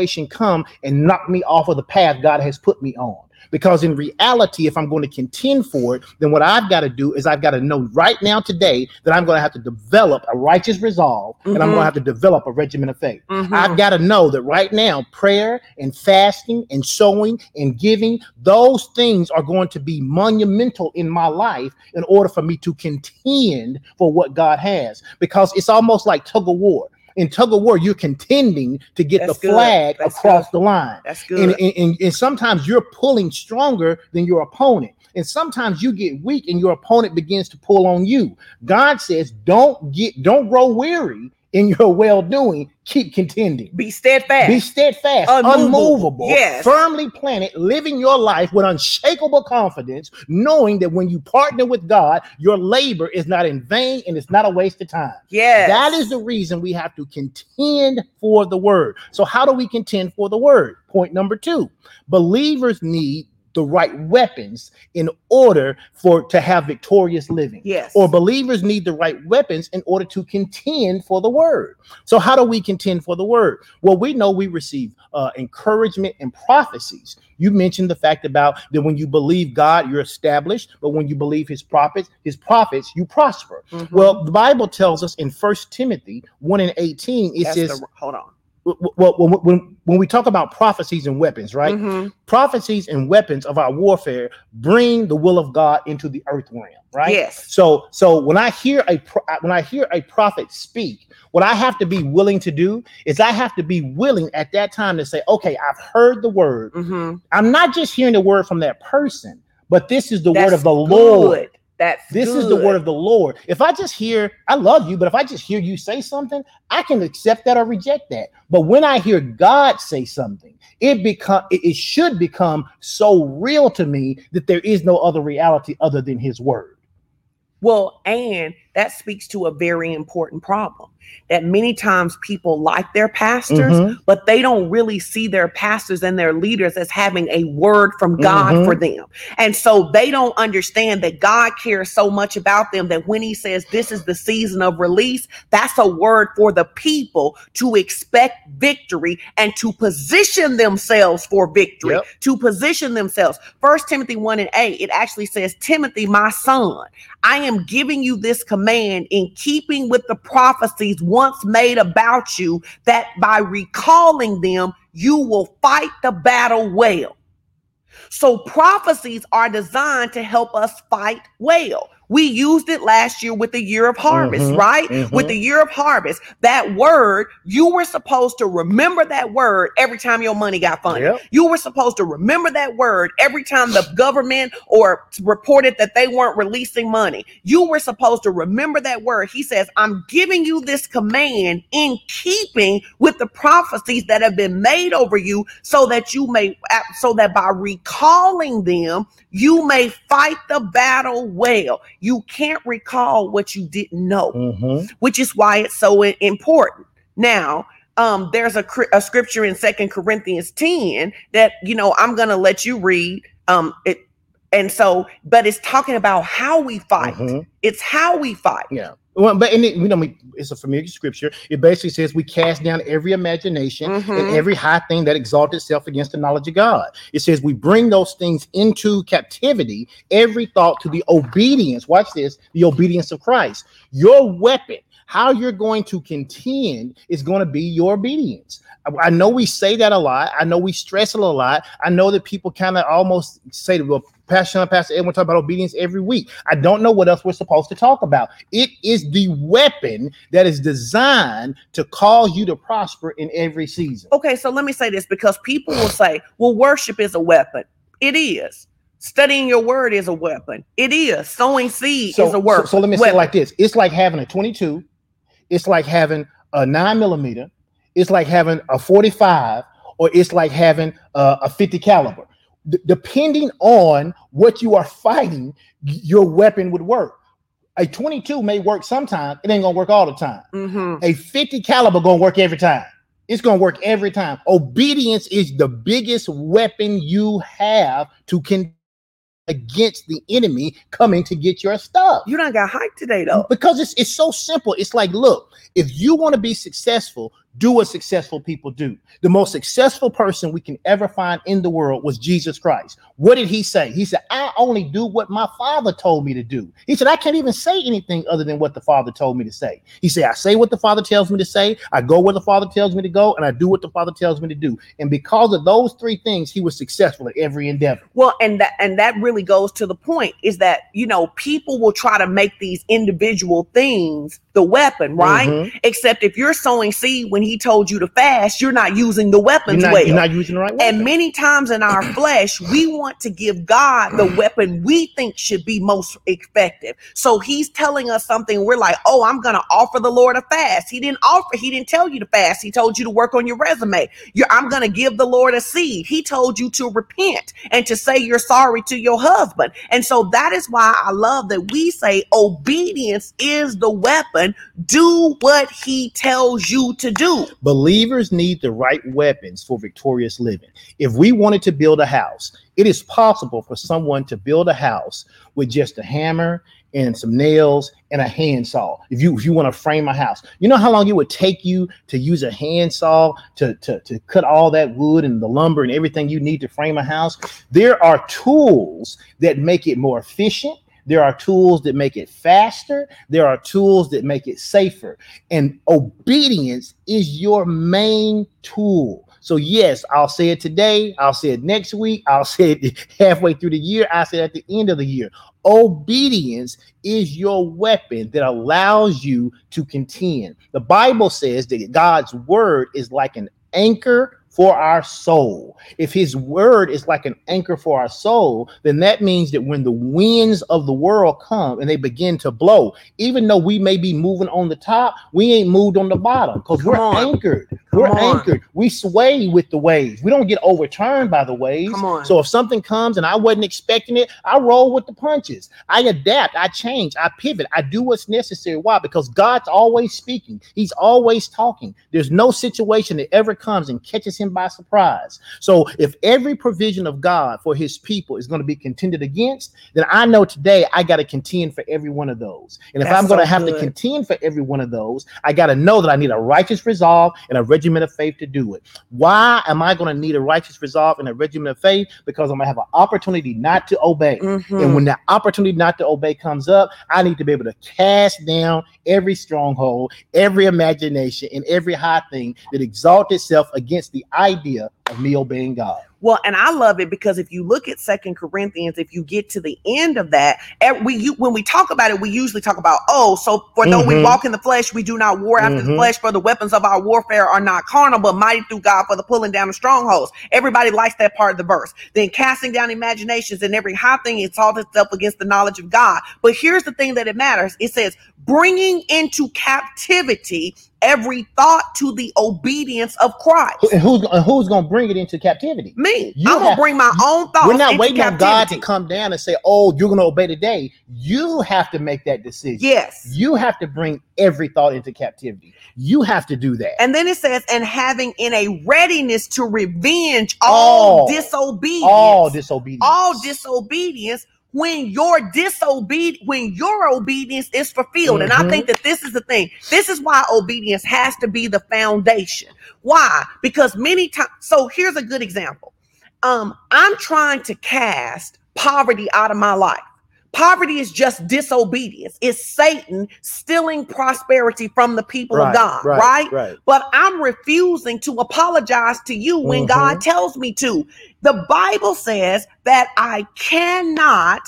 situation come and knock me off of the path God has put me on. Because in reality, if I'm going to contend for it, then what I've got to do is I've got to know right now, today, that I'm going to have to develop a righteous resolve and I'm going to have to develop a regimen of faith. Mhm. I've got to know that right now, prayer and fasting and sowing and giving, those things are going to be monumental in my life in order for me to contend for what God has. Because it's almost like tug of war. In tug of war, you're contending to get That's the good. flag That's across good. the line. That's good. And, and, and, and sometimes you're pulling stronger than your opponent. And sometimes you get weak and your opponent begins to pull on you. God says, don't get, don't grow weary in your well doing, keep contending. Be steadfast. Be steadfast, Unmovable. unmovable, Yes. firmly planted, living your life with unshakable confidence, knowing that when you partner with God, your labor is not in vain and it's not a waste of time. yes. That is the reason we have to contend for the word. So, how do we contend for the word? Point number two believers need the right weapons in order for to have victorious living yes. or believers need the right weapons in order to contend for the word. So, how do we contend for the word? Well, we know we receive uh, encouragement and prophecies. You mentioned the fact about that when you believe God, you're established, but when you believe His prophets, His prophets, you prosper. Mhm. Well, the Bible tells us in First Timothy one and eighteen, it That's says, the- hold on. Well, when, when when we talk about prophecies and weapons, right? Mhm. Prophecies and weapons of our warfare bring the will of God into the earth realm, right? Yes. So so when I hear a pro- when I hear a prophet speak, what I have to be willing to do is I have to be willing at that time to say, okay, I've heard the word. Mhm. I'm not just hearing the word from that person, but this is the word of the Lord. good. That's This is the word of the Lord. If I just hear, I love you, but if I just hear you say something, I can accept that or reject that. But when I hear God say something, it become it should become so real to me that there is no other reality other than his word. Well, and that speaks to a very important problem that many times people like their pastors, Mhm. but they don't really see their pastors and their leaders as having a word from God Mhm. for them. And so they don't understand that God cares so much about them that when he says this is the season of release, that's a word for the people to expect victory and to position themselves for victory, Yep. to position themselves. First Timothy 1 and 8, it actually says, Timothy, my son, I am giving you this command in keeping with the prophecies once made about you, that by recalling them, you will fight the battle well. So, prophecies are designed to help us fight well. We used it last year with the year of harvest, Mhm, right? mhm. With the year of harvest, that word, you were supposed to remember that word every time your money got funded. Yep. You were supposed to remember that word every time the government or reported that they weren't releasing money. You were supposed to remember that word. He says, I'm giving you this command in keeping with the prophecies that have been made over you so that you may, so that by recalling them, you may fight the battle well. You can't recall what you didn't know Mhm. which is why it's so important. Now, um, there's a, a scripture in Second Corinthians 10 that you know I'm gonna let you read. Um, it and so, but it's talking about how we fight. Mhm. It's how we fight. Yeah. Well, but and it, you know, it's a familiar scripture. It basically says we cast down every imagination and Mhm. every high thing that exalts itself against the knowledge of God. It says we bring those things into captivity, every thought to the obedience. Watch this: the obedience of Christ. Your weapon, how you're going to contend, is going to be your obedience. I- I know we say that a lot. I know we stress it a lot. I know that people kind of almost say, "Well, Pastor Sean, Pastor Edwin talk about obedience every week." I don't know what else we're supposed to talk about. It is the weapon that is designed to cause you to prosper in every season. Okay, so let me say this because people will say, "Well, worship is a weapon." It is. Studying your word is a weapon. It is. Sowing seed So, is a word. so, so let me say it like this: It's like having a 22. It's like having a nine millimeter. It's like having a 45, or it's like having a, a 50 caliber. D- depending on what you are fighting, your weapon would work. A 22 may work sometimes. It ain't gonna work all the time. Mhm. A 50 caliber gonna work every time. It's gonna work every time. Obedience is the biggest weapon you have to con against the enemy coming to get your stuff. You done got hyped today, though. Because it's it's so simple. It's like, look, if you want to be successful, do what successful people do. The most successful person we can ever find in the world was Jesus Christ. What did he say? He said, I only do what my father told me to do. He said, I can't even say anything other than what the father told me to say. He said, I say what the father tells me to say, I go where the father tells me to go, and I do what the father tells me to do. And because of those three things, he was successful at every endeavor. Well, and that and that really goes to the point is that you know people will try to make these individual things the weapon, right? Mhm. Except if you're sowing seed when he told you to fast, you're not using the You're not, well. you're not using the right and many times in our <clears throat> flesh, we want to give God the weapon we think should be most effective. So he's telling us something. We're like, oh, I'm going to offer the Lord a fast. He didn't offer, he didn't tell you to fast. He told you to work on your resume. You're, I'm going to give the Lord a seed. He told you to repent and to say you're sorry to your husband. And so that is why I love that we say obedience is the weapon. Do what he tells you to do. Believers need the right weapons for victorious living. If we wanted to build a house, it is possible for someone to build a house with just a hammer and some nails and a handsaw. If you if you want to frame a house, you know how long it would take you to use a handsaw to, to, to cut all that wood and the lumber and everything you need to frame a house. There are tools that make it more efficient. There are tools that make it faster. There are tools that make it safer. And obedience is your main tool. So, yes, I'll say it today. I'll say it next week. I'll <laughs> say it halfway through the year. I'll say it at the end of the year. Obedience is your weapon that allows you to contend. The Bible says that God's word is like an anchor for our soul. If his word is like an anchor for our soul, then that means that when the winds of the world come and they begin to blow, even though we may be moving on the top, we ain't moved on the bottom because we're on. anchored. Come we're on. anchored. We sway with the waves. We don't get overturned by the waves. Come on. So if something comes and I wasn't expecting it, I roll with the punches. I adapt, I change, I pivot, I do what's necessary. Why? Because God's always speaking, He's always talking. There's no situation that ever comes and catches Him by surprise. So if every provision of God for His people is going to be contended against, then I know today I got to contend for every one of those. And if That's I'm going to so have to contend for every one of those, I got to know that I need a righteous resolve and a regiment of faith to do it. Why am I going to need a righteous resolve and a regiment of faith? Because I'm going to have an opportunity not to obey. Mhm. And when that opportunity not to obey comes up, I need to be able to cast down every stronghold, every imagination, and every high thing that exalts itself against the idea of me obeying God. Well, and I love it because if you look at Second Corinthians, if you get to the end of that, we you, when we talk about it, we usually talk about oh, so for though we Mhm. walk in the flesh, we do not war after the Mhm. flesh. For the weapons of our warfare are not carnal, but mighty through God for the pulling down of strongholds. Everybody likes that part of the verse. Then casting down imaginations and every high thing exalts itself up against the knowledge of God. But here's the thing that it matters. It says bringing into captivity every thought to the obedience of Christ. Who- who's, who's going to bring it into captivity? Me, You I'm gonna bring my own thoughts. We're not waiting on God to come down and say, "Oh, you're going to obey today." You have to make that decision. Yes. You have to bring every thought into captivity. You have to do that. And then it says, and having in a readiness to revenge all, All. disobedience. all disobedience. all disobedience when your disobedience when your obedience is fulfilled. And i Mhm. think that this is the thing. This is why obedience has to be the foundation. Why? Because many times so here's a good example. Um i'm trying to cast poverty out of my life poverty is just disobedience it's satan stealing prosperity from the people of god right Right. but I'm refusing to apologize to you when Mhm. God tells me to. The Bible says that I cannot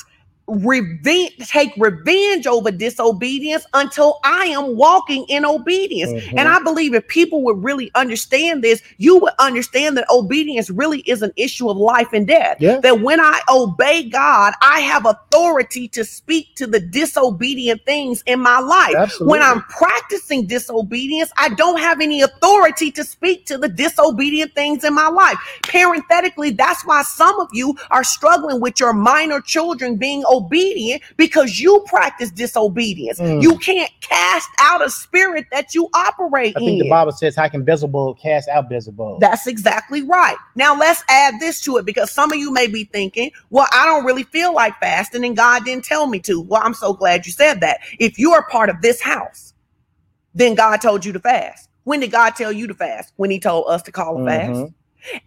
revenge take revenge over disobedience until I am walking in obedience. Mhm. And I believe if people would really understand this, you would understand that obedience really is an issue of life and death. Yeah. That when I obey God, I have authority to speak to the disobedient things in my life. Absolutely. When I'm practicing disobedience, I don't have any authority to speak to the disobedient things in my life. Parenthetically, that's why some of you are struggling with your minor children being obedient because you practice disobedience. Mm. You can't cast out a spirit that you operate I think in. the Bible says, "How can Beelzebub cast out Beelzebub?" That's exactly right. Now let's add this to it because some of you may be thinking, well, I don't really feel like fasting and God didn't tell me to. Well, I'm so glad you said that. If you are part of this house, then God told you to fast. When did God tell you to fast? When he told us to call a fast.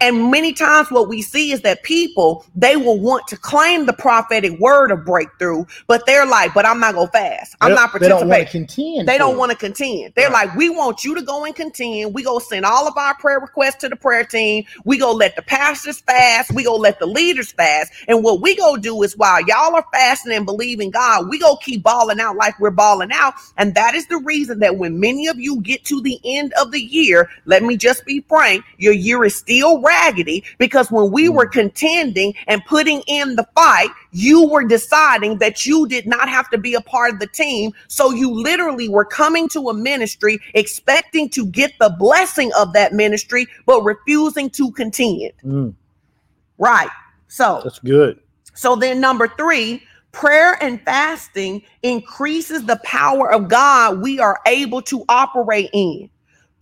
And many times what we see is that people, they will want to claim the prophetic word of breakthrough, but they're like, but I'm not going to fast. I'm not don't- they don't want to contend. They don't want to contend. They're Right. like, we want you to go and contend. We go send all of our prayer requests to the prayer team. We go let the pastors fast. We go let the leaders fast. And what we go do is while y'all are fasting and believing God, we go keep balling out like we're balling out. And that is the reason that when many of you get to the end of the year, let me just be frank, your year is still raggedy because when we were contending and putting in the fight, you were deciding that you did not have to be a part of the team. So you literally were coming to a ministry expecting to get the blessing of that ministry, but refusing to contend. Mm, Right. So that's good. so then, number three, prayer and fasting increases the power of God we are able to operate in.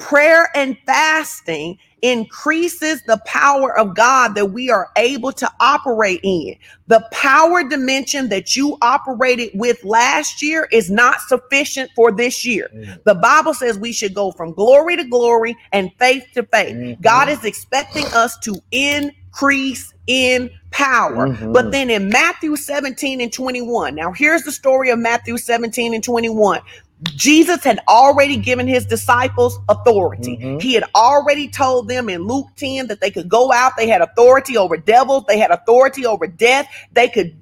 Prayer and fasting increases the power of God that we are able to operate in. The power dimension that you operated with last year is not sufficient for this year. Mm, The Bible says we should go from glory to glory and faith to faith. Mhm. God is expecting us to increase in power. Mhm. But then in Matthew 17 and 21, now here's the story of Matthew 17 and 21. Jesus had already given his disciples authority. Mhm. He had already told them in Luke 10 that they could go out. They had authority over devils. They had authority over death. They could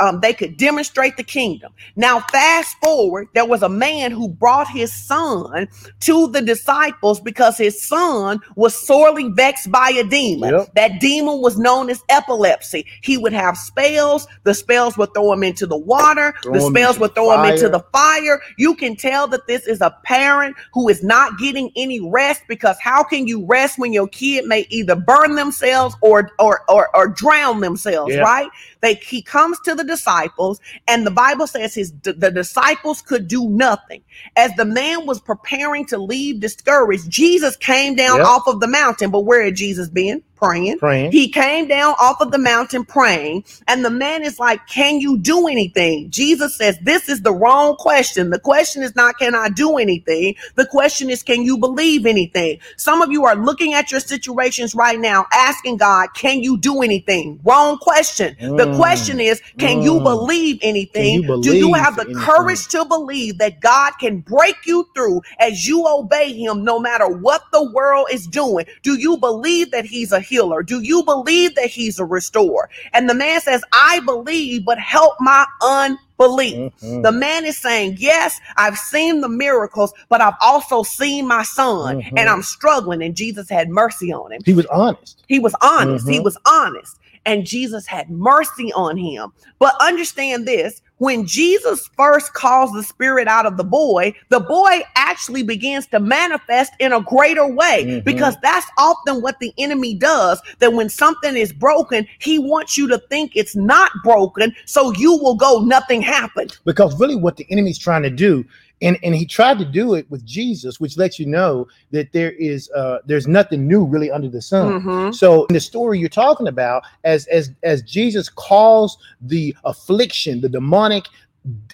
um, they could demonstrate the kingdom. Now, fast forward, there was a man who brought his son to the disciples because his son was sorely vexed by a demon. Yep. That demon was known as epilepsy. He would have spells. The spells would throw him into the water. Throw the spells would throw him into the fire. You can tell that this is a parent who is not getting any rest because how can you rest when your kid may either burn themselves or or or, or drown themselves, Yeah. right? They he comes to the disciples, and the Bible says his the disciples could do nothing. As the man was preparing to leave discouraged, Jesus came down Yep. off of the mountain. But where had Jesus been? Praying. Praying. He came down off of the mountain praying, and the man is like, Can you do anything? Jesus says, This is the wrong question. The question is not, Can I do anything? The question is, Can you believe anything? Some of you are looking at your situations right now, asking God, Can you do anything? Wrong question. The Mm. question is, Can you Mm. believe anything? You do you have the anything? courage to believe that God can break you through as you obey Him no matter what the world is doing? Do you believe that He's a healer? Do you believe that He's a restorer? And the man says, I believe, but help my unbelief. Mhm. The man is saying, Yes, I've seen the miracles, but I've also seen my son Mhm. and I'm struggling. And Jesus had mercy on him. He was honest. He was honest. He Mhm. was honest. And Jesus had mercy on him. But understand this when Jesus first calls the spirit out of the boy, the boy actually begins to manifest in a greater way Mhm. because that's often what the enemy does. That when something is broken, he wants you to think it's not broken, so you will go, nothing happened. because really what the enemy's trying to do and and he tried to do it with jesus which lets you know that there is uh there's nothing new really under the sun. Mhm. so in the story you're talking about as as as jesus calls the affliction the demonic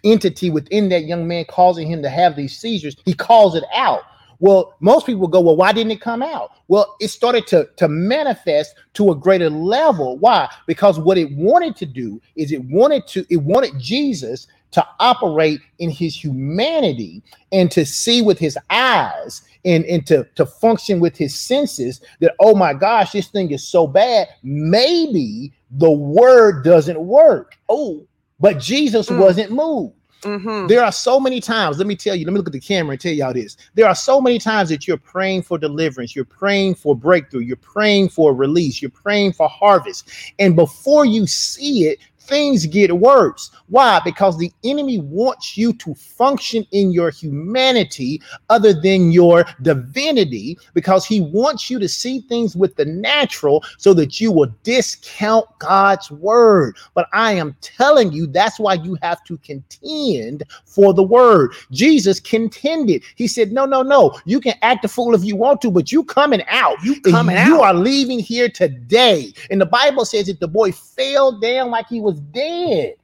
entity within that young man causing him to have these seizures he calls it out. Well most people go well why didn't it come out? Well it started to to manifest to a greater level. Why? Because what it wanted to do is it wanted to it wanted jesus to operate in his humanity and to see with his eyes and, and to, to function with his senses that oh my gosh this thing is so bad maybe the word doesn't work Oh, but jesus Mm. wasn't moved mhm. there are so many times, let me tell you, let me look at the camera and tell y'all this. There are so many times that you're praying for deliverance, you're praying for breakthrough, you're praying for release, you're praying for harvest. And before you see it, things get worse. Why? Because the enemy wants you to function in your humanity other than your divinity, because he wants you to see things with the natural so that you will discount God's word. But I am telling you, that's why you have to contend for the word. Jesus contended. He said, No, no, no. You can act a fool if you want to, but you coming out. You coming you out. are leaving here today. And the Bible says that the boy fell down like he was dead.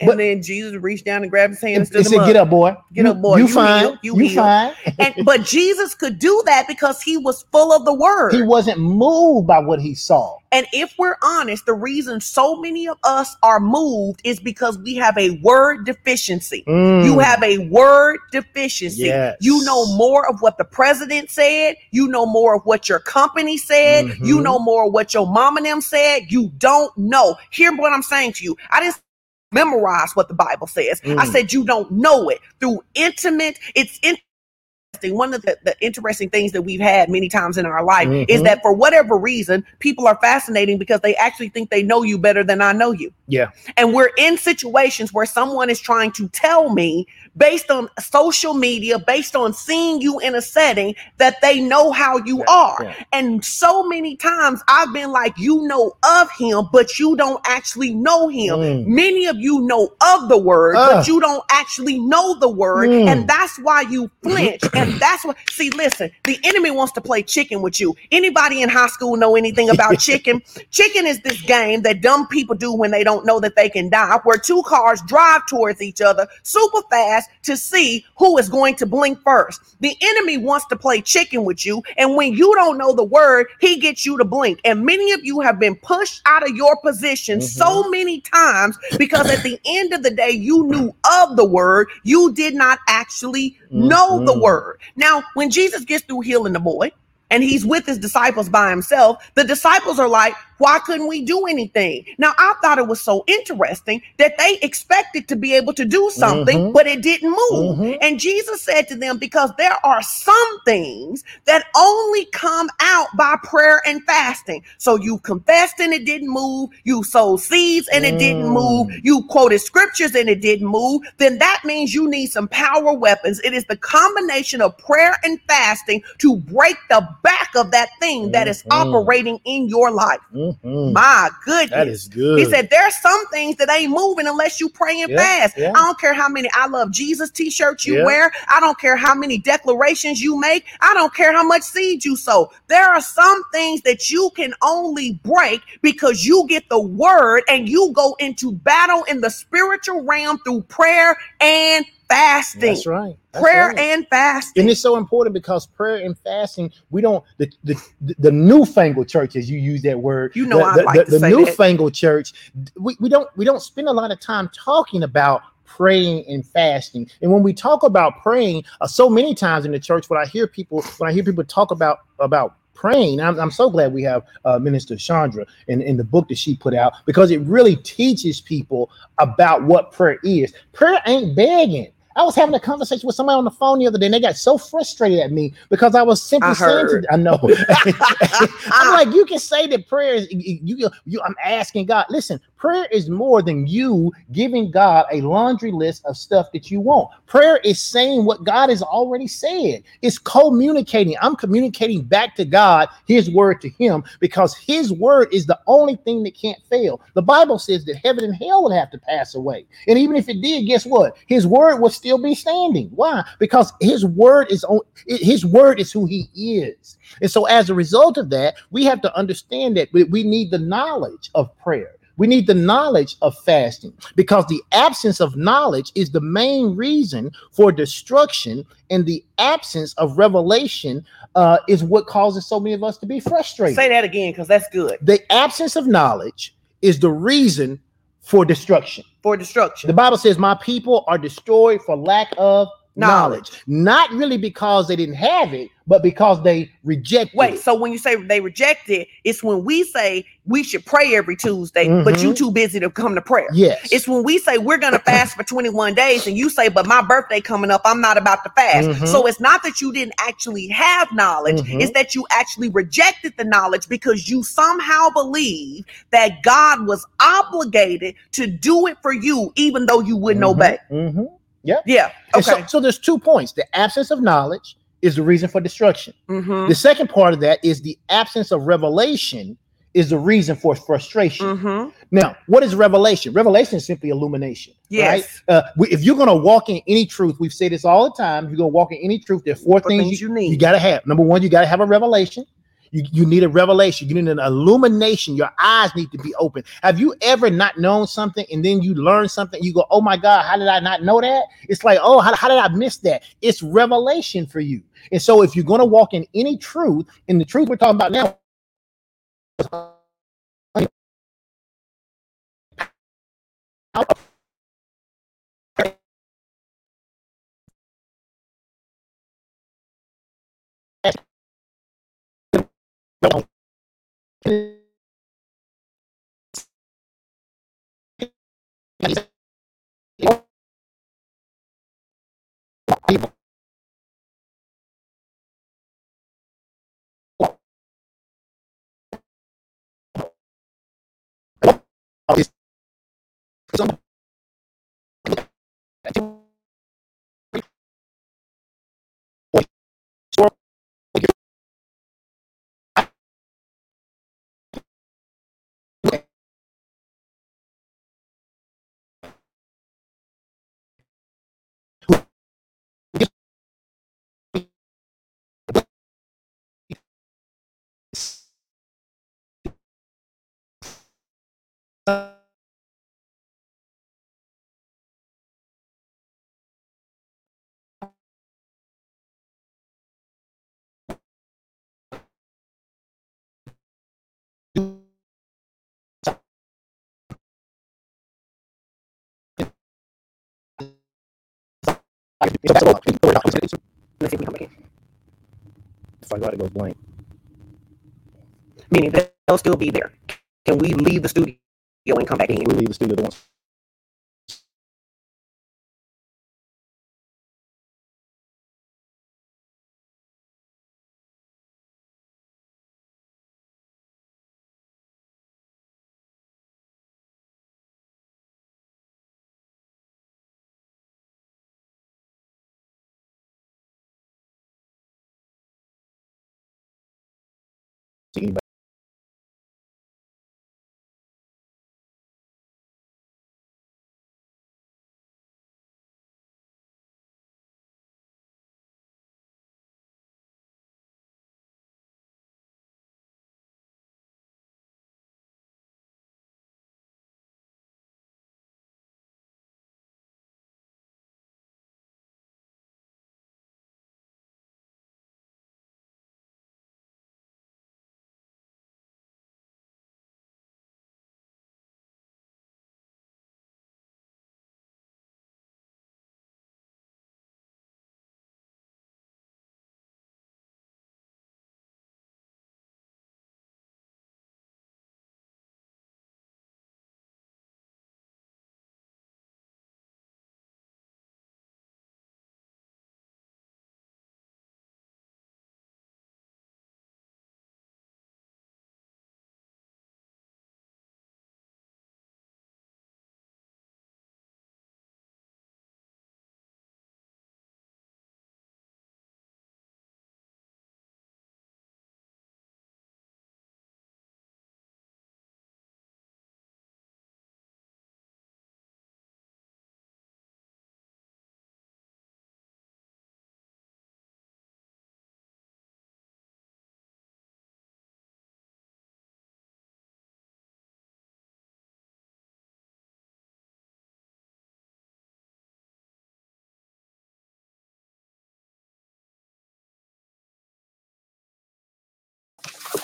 And But- then Jesus reached down and grabbed his hand and stood said, up. "Get up, boy. Get You- up, boy. You, You fine. healed. You You, healed." fine." And, but Jesus could do that because he was full of the word. He wasn't moved by what he saw. And if we're honest, the reason so many of us are moved is because we have a word deficiency. Mm. You have a word deficiency. Yes. You know more of what the president said. You know more of what your company said. You Mhm. know more of what your mom and them said. You don't know. Hear what I'm saying to you. I didn't memorize what the Bible says. I Mm. said you don't know it through intimate. It's interesting. One of the, the interesting things that we've had many times in our life is Mhm. that for whatever reason, people are fascinating because they actually think they know you better than I know you. Yeah. And we're in situations where someone is trying to tell me, based on social media, based on seeing you in a setting, that they know how you are. yeah. And so many times I've been like, you know of him, but you don't actually know him. Mm. Many of you know of the word, Ugh. but you don't actually know the word. Mm. And that's why you flinch. <clears throat> and that's what, see, listen, the enemy wants to play chicken with you. Anybody in high school know anything about <laughs> chicken? Chicken is this game that dumb people do when they don't know that they can die, where two cars drive towards each other super fast to see who is going to blink first. The enemy wants to play chicken with you. And when you don't know the word, he gets you to blink. And many of you have been pushed out of your position so many times because at the end of the day, you knew of the word. You did not actually know the Mhm. word. Now, when Jesus gets through healing the boy, and he's with his disciples by himself. The disciples are like, why couldn't we do anything? Now, I thought it was so interesting that they expected to be able to do something, Mhm. but it didn't move. Mhm. And Jesus said to them, because there are some things that only come out by prayer and fasting. So you confessed and it didn't move. You sowed seeds and it didn't Mm. move. You quoted scriptures and it didn't move. Then that means you need some power weapons. It is the combination of prayer and fasting to break the back of that thing that is Mhm. operating in your life. Mhm. My goodness. That is good. He said, There's some things that ain't moving unless you pray and Yeah, fast. yeah. I don't care how many I love Jesus t shirts you Yeah. wear. I don't care how many declarations you make. I don't care how much seed you sow. There are some things that you can only break because you get the word and you go into battle in the spiritual realm through prayer and fasting. That's right. That's prayer right. and fasting. and it's so important because prayer and fasting, we don't the the, the newfangled church, as you use that word. You know the, I the, like the, to the say that. newfangled church. We, we don't we don't spend a lot of time talking about praying and fasting. And when we talk about praying, uh, so many times in the church, when I hear people when I hear people talk about about praying, I'm, I'm so glad we have uh, Minister Chandra in, in the book that she put out because it really teaches people about what prayer is. Prayer ain't begging. I was having a conversation with somebody on the phone the other day, and they got so frustrated at me because I was simply I saying to I know. <laughs> <laughs> I'm like, you can say that prayer is you, you, you I'm asking God. Listen, prayer is more than you giving God a laundry list of stuff that you want. Prayer is saying what God has already said. It's communicating. I'm communicating back to God his word to him because his word is the only thing that can't fail. The Bible says that heaven and hell would have to pass away. And even if it did, guess what? His word will still be standing. Why? Because his word is on his word is who he is. And so as a result of that, we have to understand that we need the knowledge of prayer. We need the knowledge of fasting because the absence of knowledge is the main reason for destruction, and the absence of revelation uh, is what causes so many of us to be frustrated. Say that again because that's good the absence of knowledge is the reason for destruction. for destruction. The Bible says, My people are destroyed for lack of knowledge. Knowledge. Not really because they didn't have it, but because they rejected Wait, it. so when you say they reject it, it's when we say we should pray every Tuesday, but Mhm. you too busy to come to prayer. Yes. It's when we say we're gonna fast for 21 days, and you say, but my birthday coming up, I'm not about to fast. Mhm. So it's not that you didn't actually have knowledge, Mhm. it's that you actually rejected the knowledge because you somehow believe that God was obligated to do it for you, even though you wouldn't Mhm. obey. Mhm. Yeah. And so- Okay. So, there's two points. The absence of knowledge is the reason for destruction. Mm-hmm. The second part of that is the absence of revelation is the reason for frustration. Mm-hmm. Now, what is revelation? Revelation is simply illumination. Right? Yes. Uh, we- if you're going to walk in any truth, we've said this all the time. If you're going to walk in any truth, there are four For things, things you, you need. you got to have. Number one, you got to have a revelation. You, you need a revelation. You need an illumination. Your eyes need to be open. Have you ever not known something and then you learn something? You go, oh my God, how did I not know that? It's like, oh, how, how did I miss that? It's revelation for you. And so if you're going to walk in any truth, in the truth we're talking about now, Gracias. Let's see if we come back in. If I got to go blank. Meaning they'll still be there. Can we leave the studio and come back in? We'll leave the studio once.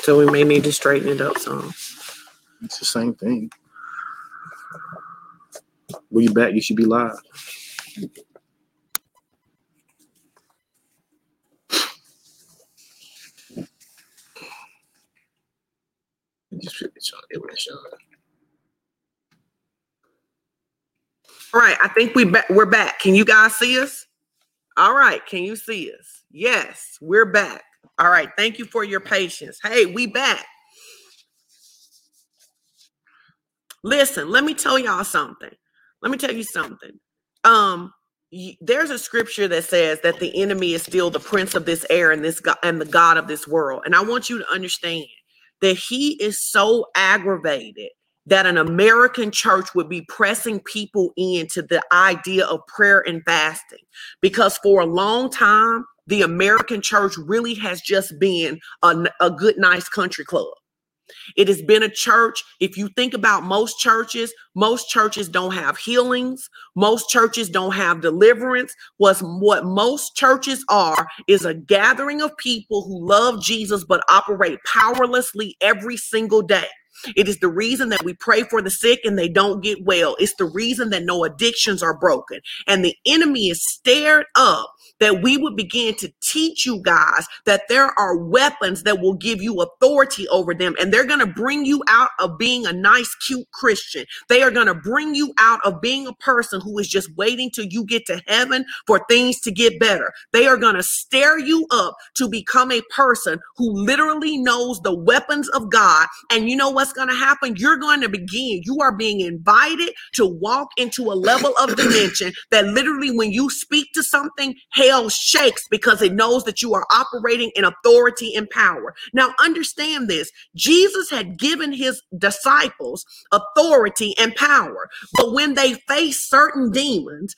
So we may need to straighten it up some. It's the same thing. When you back, you should be live. Just it would uh, show. Right. I think we ba- we're back. Can you guys see us? All right. Can you see us? Yes, we're back. All right. Thank you for your patience. Hey, we back. Listen, let me tell y'all something. Let me tell you something. Um, there's a scripture that says that the enemy is still the prince of this air and this god and the god of this world. And I want you to understand that he is so aggravated that an American church would be pressing people into the idea of prayer and fasting because for a long time the American church really has just been a, a good, nice country club. It has been a church. If you think about most churches, most churches don't have healings. Most churches don't have deliverance. What's what most churches are is a gathering of people who love Jesus but operate powerlessly every single day. It is the reason that we pray for the sick and they don't get well. It's the reason that no addictions are broken. And the enemy is stared up that we would begin to teach you guys that there are weapons that will give you authority over them. And they're going to bring you out of being a nice, cute Christian. They are going to bring you out of being a person who is just waiting till you get to heaven for things to get better. They are going to stir you up to become a person who literally knows the weapons of God. And you know what's going to happen? You're going to begin, you are being invited to walk into a level of dimension that literally, when you speak to something, hell shakes because it knows that you are operating in authority and power. Now, understand this Jesus had given his disciples authority and power, but when they faced certain demons,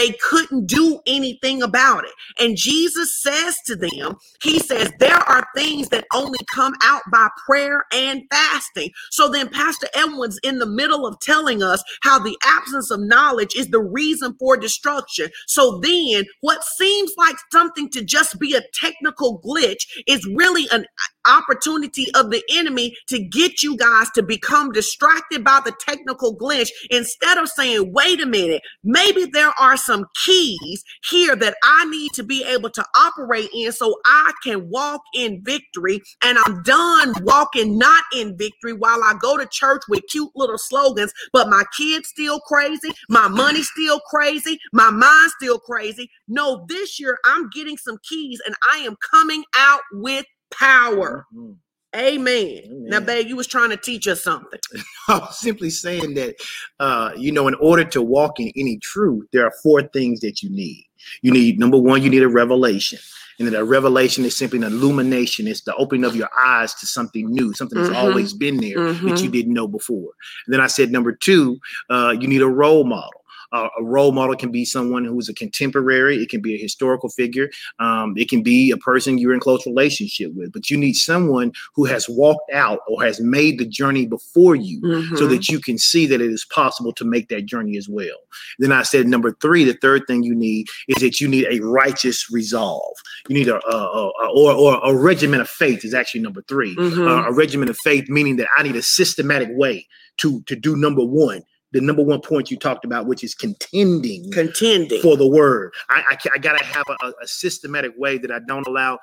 they couldn't do anything about it. And Jesus says to them, He says, there are things that only come out by prayer and fasting. So then, Pastor Edwards, in the middle of telling us how the absence of knowledge is the reason for destruction. So then, what seems like something to just be a technical glitch is really an opportunity of the enemy to get you guys to become distracted by the technical glitch instead of saying, wait a minute, maybe there are some keys here that I need to be able to operate in so I can walk in victory. And I'm done walking not in victory while I go to church with cute little slogans, but my kids still crazy, my money still crazy, my mind still crazy. No, this year I'm getting some keys and I am coming out with power. Mm-hmm. Amen. Amen. Now, babe, you was trying to teach us something. <laughs> I was simply saying that, uh, you know, in order to walk in any truth, there are four things that you need. You need number one, you need a revelation. And then a revelation is simply an illumination. It's the opening of your eyes to something new, something that's mm-hmm. always been there mm-hmm. that you didn't know before. And then I said, number two, uh, you need a role model. Uh, a role model can be someone who's a contemporary. It can be a historical figure. Um, it can be a person you're in close relationship with. But you need someone who has walked out or has made the journey before you, mm-hmm. so that you can see that it is possible to make that journey as well. Then I said number three. The third thing you need is that you need a righteous resolve. You need a, a, a or or a regimen of faith is actually number 3 mm-hmm. uh, a regiment of faith meaning that I need a systematic way to to do number one the number one point you talked about, which is contending, contending for the word. I, I, I gotta have a, a, systematic way that I don't allow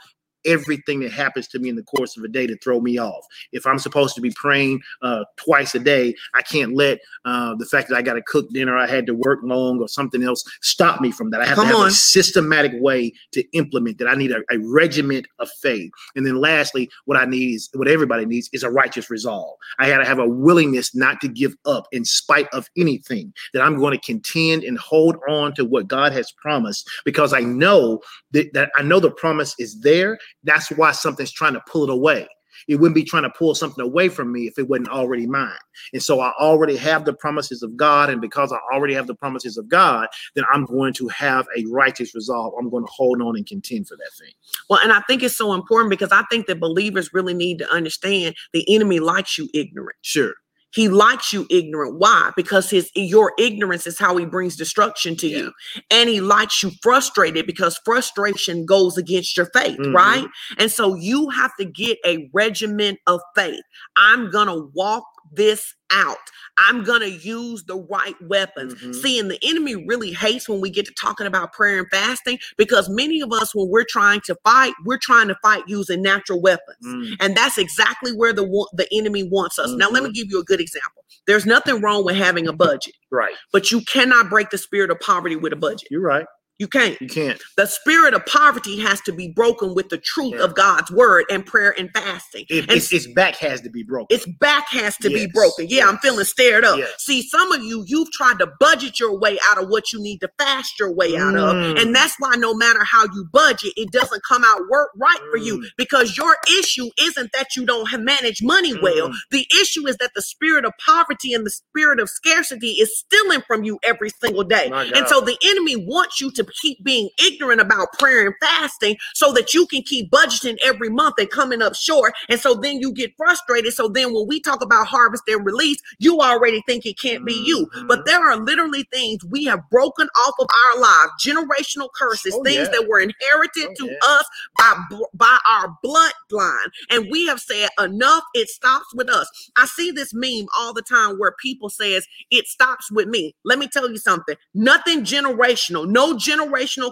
everything that happens to me in the course of a day to throw me off. If I'm supposed to be praying uh, twice a day, I can't let uh, the fact that I got to cook dinner, I had to work long, or something else stop me from that. I have Come to have on. a systematic way to implement that. I need a, a regiment of faith. And then lastly, what I need is what everybody needs is a righteous resolve. I got to have a willingness not to give up in spite of anything, that I'm going to contend and hold on to what God has promised because I know that, that I know the promise is there that's why something's trying to pull it away. It wouldn't be trying to pull something away from me if it wasn't already mine. And so I already have the promises of God. And because I already have the promises of God, then I'm going to have a righteous resolve. I'm going to hold on and contend for that thing. Well, and I think it's so important because I think that believers really need to understand the enemy likes you ignorant. Sure. He likes you ignorant. Why? Because his your ignorance is how he brings destruction to yeah. you. And he likes you frustrated because frustration goes against your faith, mm-hmm. right? And so you have to get a regiment of faith. I'm going to walk this out. I'm going to use the right weapons. Mm-hmm. See, and the enemy really hates when we get to talking about prayer and fasting because many of us, when we're trying to fight, we're trying to fight using natural weapons. Mm-hmm. And that's exactly where the, the enemy wants us. Mm-hmm. Now, let me mm-hmm. give you a good example. There's nothing wrong with having a budget. Right. But you cannot break the spirit of poverty with a budget. You're right. You can't. You can't. The spirit of poverty has to be broken with the truth yeah. of God's word and prayer and fasting. It, and its, its, back has to be broken. Its back has to yes. be broken. Yeah, I'm feeling stared up. Yes. See, some of you, you've tried to budget your way out of what you need to fast your way out mm. of. And that's why no matter how you budget, it doesn't come out work right mm. for you mm. because your issue isn't that you don't manage money mm. well. The issue is that the spirit of poverty and the spirit of scarcity is stealing from you every single day. And so the enemy wants you to keep being ignorant about prayer and fasting so that you can keep budgeting every month and coming up short. And so then you get frustrated. So then when we talk about harvest and release, you already think it can't be you. Mhm. But there are literally things we have broken off of our lives, generational curses, Oh, things yeah. that were inherited Oh, to yeah. us by by our bloodline. And we have said enough, it stops with us. I see this meme all the time where people says it stops with me. Let me tell you something. Nothing generational, no generational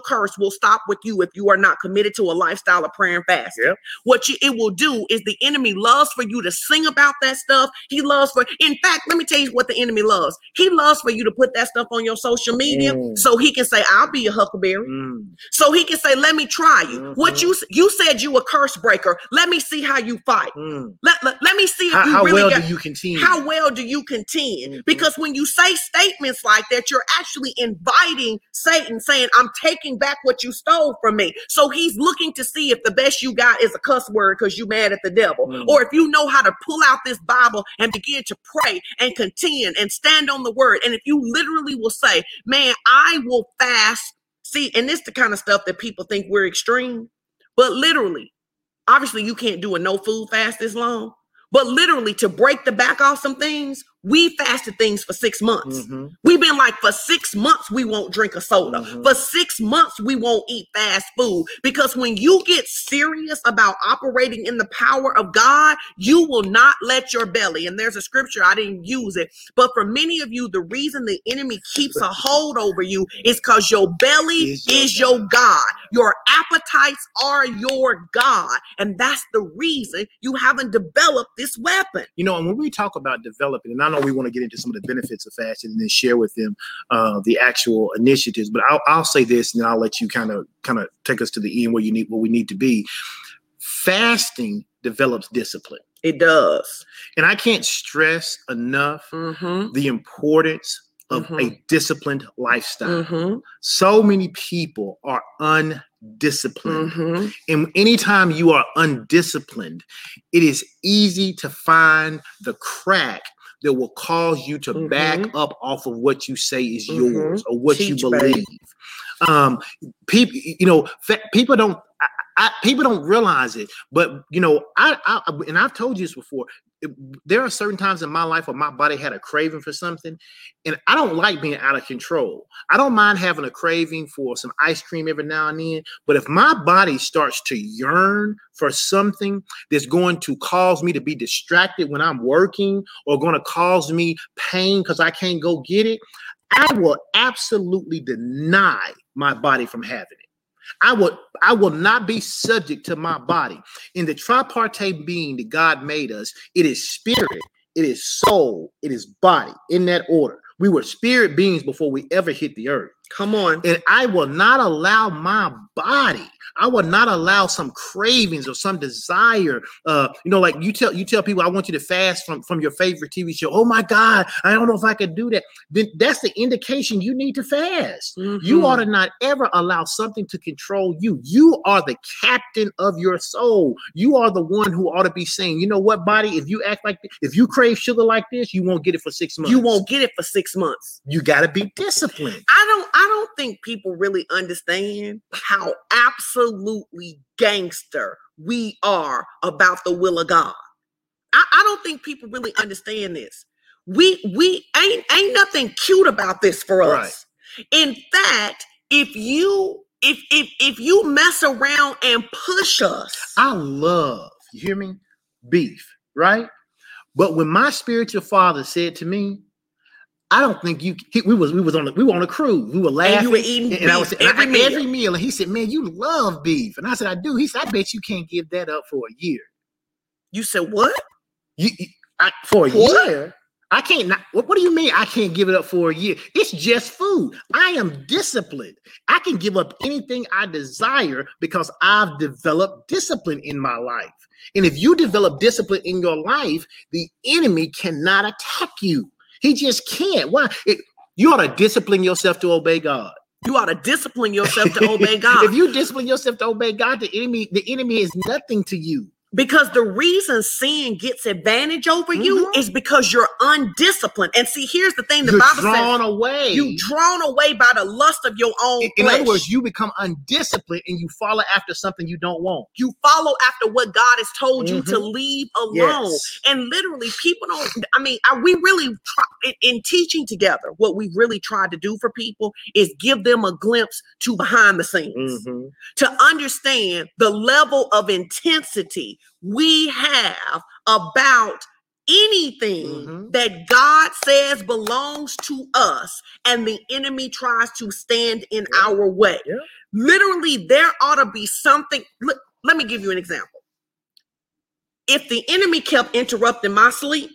curse will stop with you if you are not committed to a lifestyle of prayer and fasting. Yep. What you, it will do is the enemy loves for you to sing about that stuff. He loves for, in fact, let me tell you what the enemy loves. He loves for you to put that stuff on your social media Mm. so he can say, I'll be a huckleberry. Mm. So he can say, Let me try you. What Mhm. you you said you a curse breaker. Let me see how you fight. Mm. Let, let, let me see if How, you how really well got do you continue? how well do you contend? Mhm. Because when you say statements like that, you're actually inviting Satan saying, I'm taking back what you stole from me. So he's looking to see if the best you got is a cuss word because you mad at the devil. Mhm. Or if you know how to pull out this Bible and begin to pray and contend and stand on the word. And if you literally will say, Man, I will fast. See, and this the kind of stuff that people think we're extreme. But literally, obviously you can't do a no food fast this long. But literally, to break the back off some things, we fasted things for six months. Mhm. We've been like, for six months, we won't drink a soda. Mhm. For six months, we won't eat fast food. Because when you get serious about operating in the power of God, you will not let your belly, and there's a scripture, I didn't use it, but for many of you, the reason the enemy keeps a hold over you is because your belly Is is your your God. Your appetites are your God. And that's the reason you haven't developed this weapon. You know, and when we talk about developing, and I know we want to get into some of the benefits of fasting and then share with them uh, the actual initiatives, but I'll, I'll say this, and then I'll let you kind of kind of take us to the end where you need where we need to be. Fasting develops discipline, It does. and I can't stress enough Mm-hmm. the importance of Mhm. a disciplined lifestyle. Mm-hmm. So many people are undisciplined. Mm-hmm. And anytime you are undisciplined, it is easy to find the crack that will cause you to back Mhm. up off of what you say is Mhm. yours or what Teach, you baby. believe. Um, people, you know, fa- people don't. I, I, people don't realize it, but you know, I, I and I've told you this before. it- there are certain times in my life where my body had a craving for something, and I don't like being out of control. I don't mind having a craving for some ice cream every now and then, but if my body starts to yearn for something that's going to cause me to be distracted when I'm working or going to cause me pain because I can't go get it, I will absolutely deny my body from having. I will I will not be subject to my body. In the tripartite being that God made us, it is spirit, it is soul, it is body in that order. We were spirit beings before we ever hit the earth. Come on. And I will not allow my body, I will not allow some cravings or some desire. Uh, you know, like you tell you tell people, I want you to fast from, from your favorite TV show. Oh my God, I don't know if I could do that. Then that's the indication you need to fast. You Mhm. ought to not ever allow something to control you. You are the captain of your soul. You are the one who ought to be saying, you know what, body, if you act like this, if you crave sugar like this, you won't get it for six months. You won't get it for six months. You got to be disciplined. I don't I don't think people really understand how absolutely gangster we are about the will of God. I, I don't think people really understand this. We we ain't ain't nothing cute about this for Right. us. In fact, if you if if if you mess around and push us, I love, you hear me? Beef, right? But when my spiritual father said to me, I don't think you he, we was we was on a, we were on a cruise. We were laughing. and you were eating and, and I was and I- every meal. every meal. And he said, Man, you love beef. And I said, I do. He said, I bet you can't give that up for a year. you said what? You, you- I, for a What? year. I can't not what, what do you mean I can't give it up for a year? It's just food. I am disciplined. I can give up anything I desire because I've developed discipline in my life. And if you develop discipline in your life, the enemy cannot attack you. He just can't. Why? It, you ought to discipline yourself to obey God. You ought to discipline yourself to <laughs> obey God. if you discipline yourself to obey God, the enemy, the enemy is nothing to you. Because the reason sin gets advantage over you Mhm. is because you're undisciplined. And see, here's the thing: the You're Bible drawn says away. you drawn away by the lust of your own in, in other words, you become undisciplined and you follow after something you don't want. you follow after what God has told you to Mhm. leave alone. Yes. And literally, people don't. I mean, I, we really try in, in teaching together. What we really tried to do for people is give them a glimpse to behind the scenes Mhm. to understand the level of intensity we have about anything Mhm. that God says belongs to us and the enemy tries to stand in Yeah. our way. Yeah. Literally, there ought to be something. Look, let me give you an example. If the enemy kept interrupting my sleep,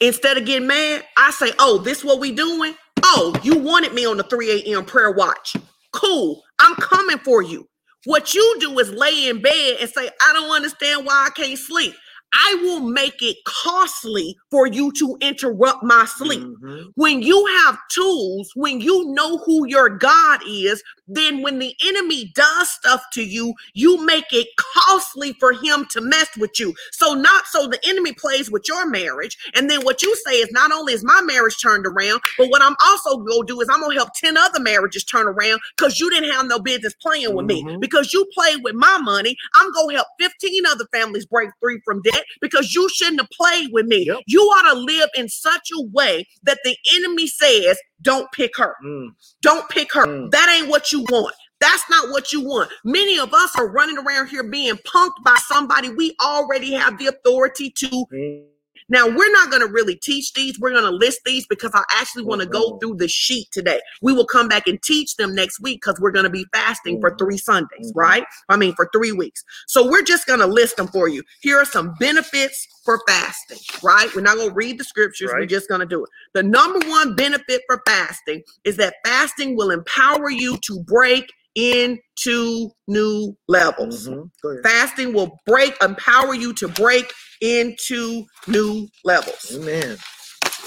instead of getting mad, I say, Oh, this what we doing? Oh, you wanted me on the 3 a.m. prayer watch. Cool. I'm coming for you. What you do is lay in bed and say, I don't understand why I can't sleep. I will make it costly for you to interrupt my sleep. Mhm. When you have tools, when you know who your God is, then when the enemy does stuff to you, you make it costly for him to mess with you. So, not so the enemy plays with your marriage. And then what you say is not only is my marriage turned around, but what I'm also going to do is I'm going to help 10 other marriages turn around because you didn't have no business playing with me. Mhm. Because you played with my money, I'm going to help 15 other families break free from debt because you shouldn't have played with me. Yep. You ought to live in such a way that the enemy says, don't pick her. Mm. Don't pick her. Mm. That ain't what you want. That's not what you want. Many of us are running around here being punked by somebody we already have the authority to. Mm. Now, we're not going to really teach these. We're going to list these because I actually want to go through the sheet today. We will come back and teach them next week because we're going to be fasting for Mhm. three Sundays, Mhm. right? I mean, for three weeks. So we're just going to list them for you. Here are some benefits for fasting, right? We're not going to read the scriptures. We're just going to do it. The number one benefit for fasting is that fasting will empower you to break into new levels. Mhm. Fasting will break, empower you to break into new levels. Amen.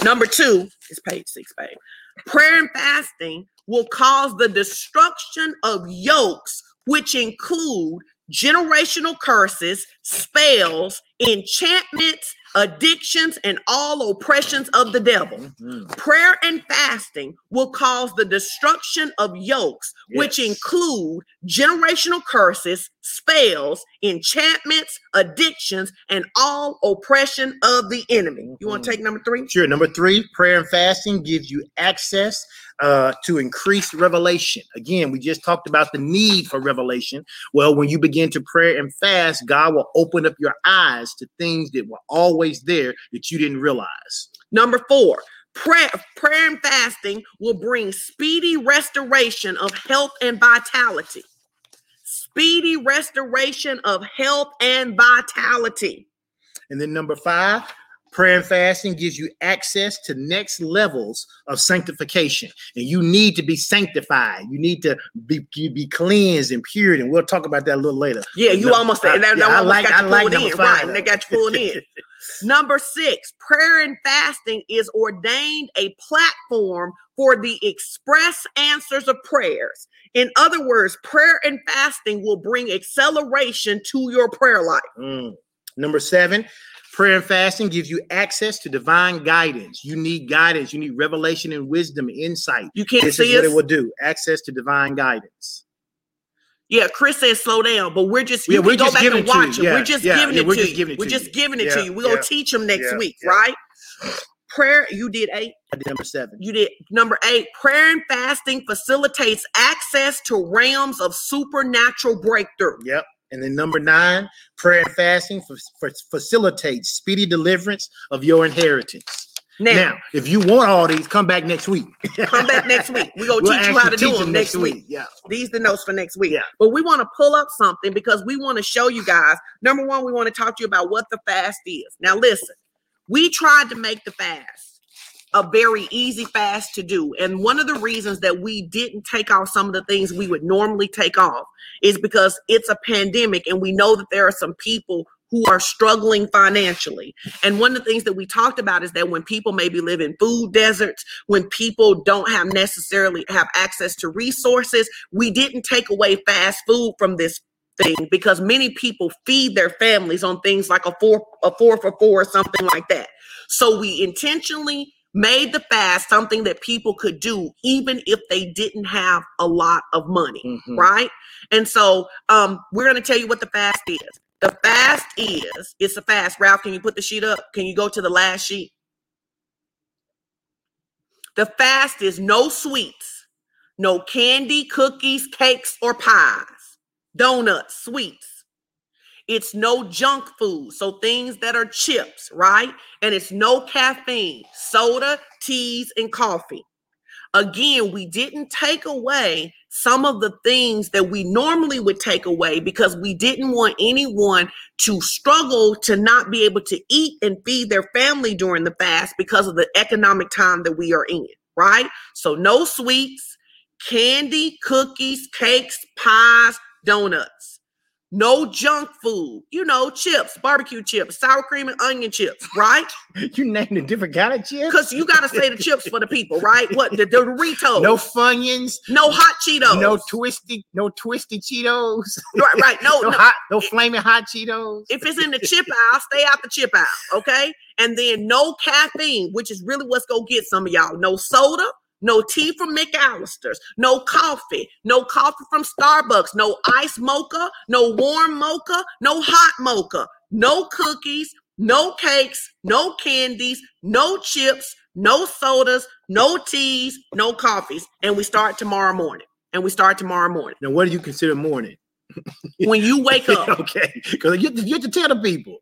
Number two is page six, babe. Prayer and fasting will cause the destruction of yokes, which include generational curses, spells, enchantments, addictions, and all oppressions of the devil. Mhm. Prayer and fasting will cause the destruction of yokes, which include generational curses, spells, enchantments, addictions, and all oppression of the enemy. You want to take number three? Sure. Number three, prayer and fasting gives you access uh, to increased revelation. Again, we just talked about the need for revelation. Well, when you begin to pray and fast, God will open up your eyes to things that were always there that you didn't realize. Number four, prayer, prayer and fasting will bring speedy restoration of health and vitality. Speedy restoration of health and vitality. And then number five, prayer and fasting gives you access to next levels of sanctification. And you need to be sanctified. You need to be, be cleansed and pure. And we'll talk about that a little later. Yeah, you No, almost I- that, yeah, I like- got I you like pulled number in, right? Got you pulled in. <laughs> Number six, prayer and fasting is ordained a platform for the express answers of prayers. In other words, prayer and fasting will bring acceleration to your prayer life. Mm. Number seven, prayer and fasting gives you access to divine guidance. You need guidance. You need revelation and wisdom, insight. You can't This see is what us. it will do. Access to divine guidance. Yeah, Chris says slow down, but we're just Yeah, we're go just back and it to you. watch it. Yeah, we're just yeah, giving it we're to just you. giving it we're just giving it to you. We're gonna teach them next week, right? Prayer, you did eight. I did number seven. You did number eight. Prayer and fasting facilitates access to realms of supernatural breakthrough. Yep. And then number nine, prayer and fasting fa- fa- facilitates speedy deliverance of your inheritance. Now, Now, if you want all these, come back next week. come back next week. We're gonna <laughs> We'll teach you how to do them next week. Yeah. These the notes for next week. Yeah. But we want to pull up something because we want to show you guys. Number one, we want to talk to you about what the fast is. Now, listen, we tried to make the fast a very easy fast to do. And one of the reasons that we didn't take off some of the things we would normally take off is because it's a pandemic and we know that there are some people who are struggling financially. And one of the things that we talked about is that when people maybe live in food deserts, when people don't have necessarily have access to resources, we didn't take away fast food from this thing because many people feed their families on things like a four a four for four or something like that. So we intentionally made the fast something that people could do even if they didn't have a lot of money, Mhm. right? And so um we're going to tell you what the fast is. The fast is it's a fast. Ralph, can you put the sheet up? Can you go to the last sheet? The fast is no sweets, no candy, cookies, cakes, or pies, donuts, sweets. It's no junk food, so things that are chips, right? And it's no caffeine, soda, teas, and coffee. Again, we didn't take away some of the things that we normally would take away because we didn't want anyone to struggle to not be able to eat and feed their family during the fast because of the economic time that we are in, right? So, no sweets, candy, cookies, cakes, pies, donuts. No junk food, you know, chips, barbecue chips, sour cream and onion chips, right? <laughs> You named a different kind of chips? Because you got to say the chips for the people, right? What the Doritos, No Funyuns. no hot Cheetos, No twisty. No twisty Cheetos. right, right, <laughs> no, no, no, hot. No flaming hot Cheetos. if it's in the chip aisle, stay out the chip aisle, okay? And then no caffeine, which is really what's gonna get some of y'all. No soda, no tea from McAlister's, no coffee, no coffee from Starbucks, no ice mocha, no warm mocha, no hot mocha, no cookies, no cakes, no candies, no chips, no sodas, no teas, no coffees. And we start tomorrow morning. And we start tomorrow morning. Now, what do you consider morning? When you wake <laughs> up, okay, because you, you have to tell the people.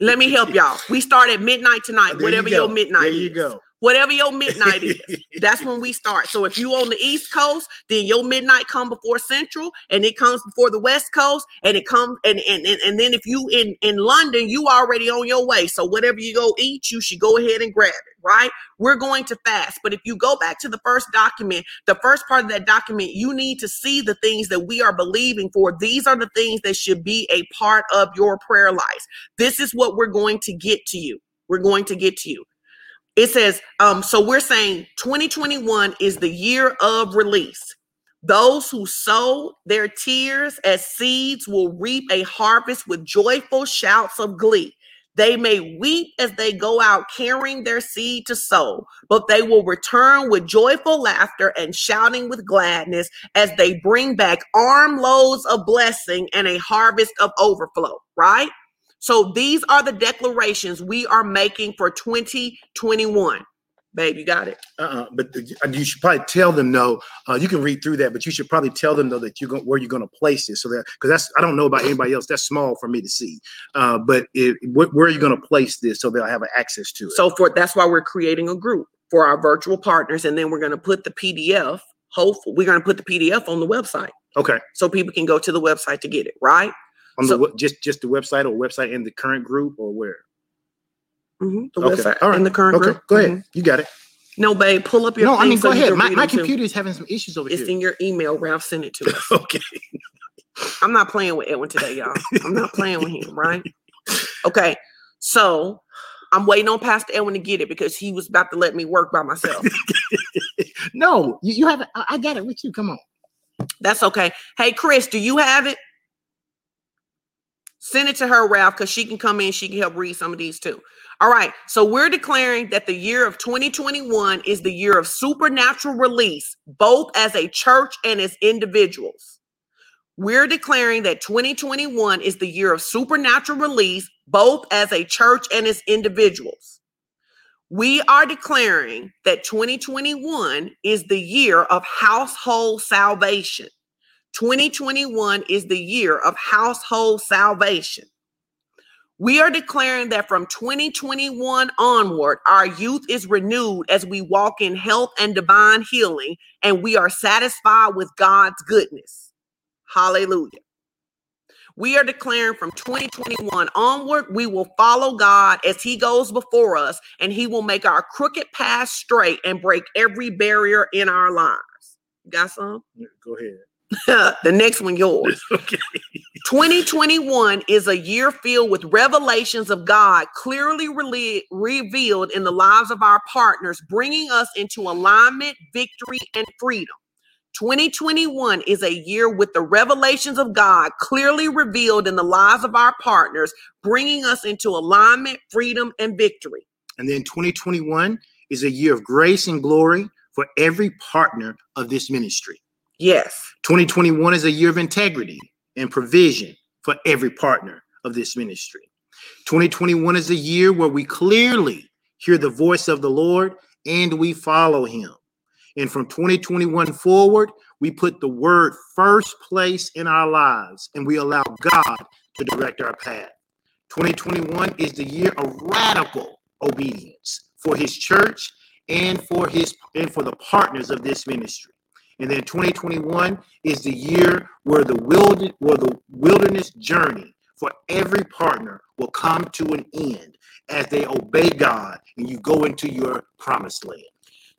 Let me help y'all. We start at midnight tonight, There whatever go. your midnight There you is. go. Whatever your midnight is. <laughs> That's when we start. So if you on the East Coast, then your midnight come before Central, and it comes before the West Coast, and it comes and and and, and then if you in in London, you already on your way. So whatever you go eat, you should go ahead and grab it. Right? We're going to fast. But if you go back to the first document, the first part of that document, you need to see the things that we are believing for. These are the things that should be a part of your prayer life. This is what we're going to get to you. We're going to get to you it says um so we're saying 2021 is the year of release. Those who sow their tears as seeds will reap a harvest with joyful shouts of glee. They may weep as they go out carrying their seed to sow but they will return with joyful laughter and shouting with gladness as they bring back armloads of blessing and a harvest of overflow right so these are the declarations we are making for 2021. Babe, you got it. Uh-uh, but you should probably tell them though. Uh, you can read through that, but you should probably tell them though that you're going where you're going to place it. So that because that's I don't know about anybody else. That's small for me to see. Uh, but it, wh- where are you going to place this so they'll have access to it? So for that's why we're creating a group for our virtual partners, and then we're going to put the PDF. Hopefully, we're going to put the PDF on the website okay, so people can go to the website to get it. Right? On So- the just just the website or website in the current group or where? Mhm, The Okay, website all right, in the current Okay, group. go ahead. Mhm. You got it. No, babe, pull up your. No, I mean so go you ahead. My, my computer is having some issues over there. It's here. in your email. Ralph sent it to <laughs> us. okay. I'm not playing with Edwin today, y'all. I'm not playing with him, right? <laughs> Okay, so I'm waiting on Pastor Edwin to get it because he was about to let me work by myself. <laughs> no, you, you have it. I got it with you. Come on. That's okay. Hey, Chris, do you have it? Send it to her, Ralph, because she can come in. She can help read some of these too. All right. So we're declaring that the year of 2021 is the year of supernatural release, both as a church and as individuals. We're declaring that 2021 is the year of supernatural release, both as a church and as individuals. We are declaring that 2021 is the year of household salvation. 2021 is the year of household salvation. We are declaring that from 2021 onward, our youth is renewed as we walk in health and divine healing, and we are satisfied with God's goodness. Hallelujah. We are declaring from 2021 onward, we will follow God as He goes before us, and He will make our crooked path straight and break every barrier in our lives. Got some? Go ahead. <laughs> the next one, yours. <laughs> Okay. 2021 is a year filled with revelations of God clearly rele- revealed in the lives of our partners, bringing us into alignment, victory, and freedom. 2021 is a year with the revelations of God clearly revealed in the lives of our partners, bringing us into alignment, freedom, and victory. And then 2021 is a year of grace and glory for every partner of this ministry. Yes. 2021 is a year of integrity and provision for every partner of this ministry. 2021 is a year where we clearly hear the voice of the Lord and we follow him. And from 2021 forward, we put the word first place in our lives and we allow God to direct our path. 2021 is the year of radical obedience for his church and for his and for the partners of this ministry. And then 2021 is the year where the wild, where the wilderness journey for every partner will come to an end as they obey God and you go into your promised land.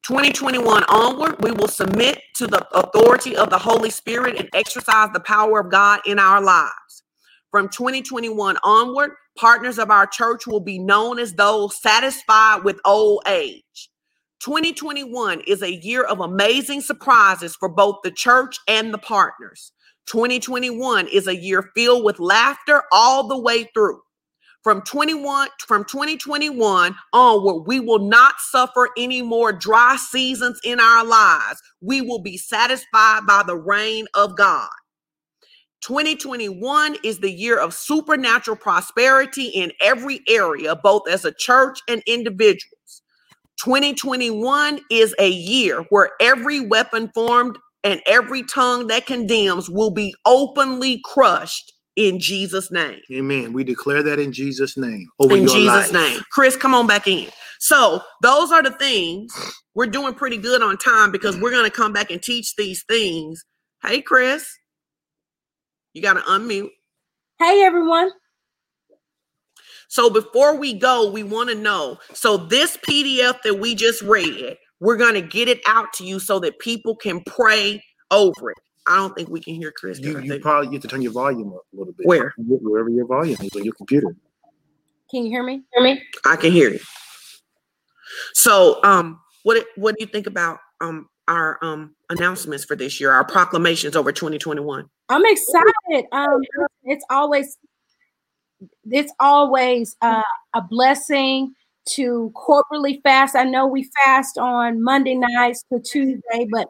2021 onward, we will submit to the authority of the Holy Spirit and exercise the power of God in our lives. From 2021 onward, partners of our church will be known as those satisfied with old age. 2021 is a year of amazing surprises for both the church and the partners. 2021 is a year filled with laughter all the way through. From 21 from 2021 onward, we will not suffer any more dry seasons in our lives. We will be satisfied by the rain of God. 2021 is the year of supernatural prosperity in every area, both as a church and individuals. 2021 is a year where every weapon formed and every tongue that condemns will be openly crushed in Jesus' name. Amen. We declare that in Jesus' name. Oh in Jesus' life. name. Chris, come on back in. So, those are the things we're doing pretty good on time because we're going to come back and teach these things. Hey, Chris, you got to unmute. Hey, everyone. So before we go, we want to know. So this PDF that we just read, we're going to get it out to you so that people can pray over it. I don't think we can hear Chris. You, you probably have to turn your volume up a little bit. Where? Wherever your volume is on your computer. Can you hear me? Hear me? I can hear you. So, um, what what do you think about um our um announcements for this year, our proclamations over 2021? I'm excited. Um, it's always it's always uh, a blessing to corporately fast. I know we fast on Monday nights to Tuesday, but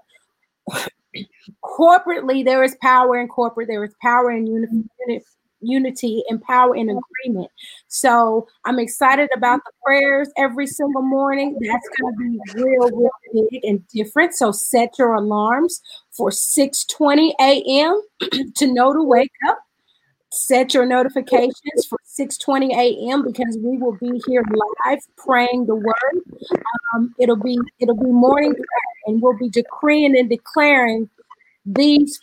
corporately there is power in corporate. There is power in unity, unity and power in agreement. So I'm excited about the prayers every single morning. That's going to be real, real big and different. So set your alarms for 6:20 a.m. <clears throat> to know to wake up set your notifications for 6:20 a.m. because we will be here live praying the word. Um, it'll be it'll be morning prayer, and we'll be decreeing and declaring these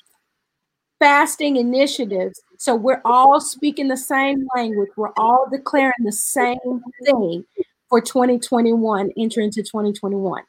fasting initiatives. So we're all speaking the same language. We're all declaring the same thing for 2021, enter into 2021.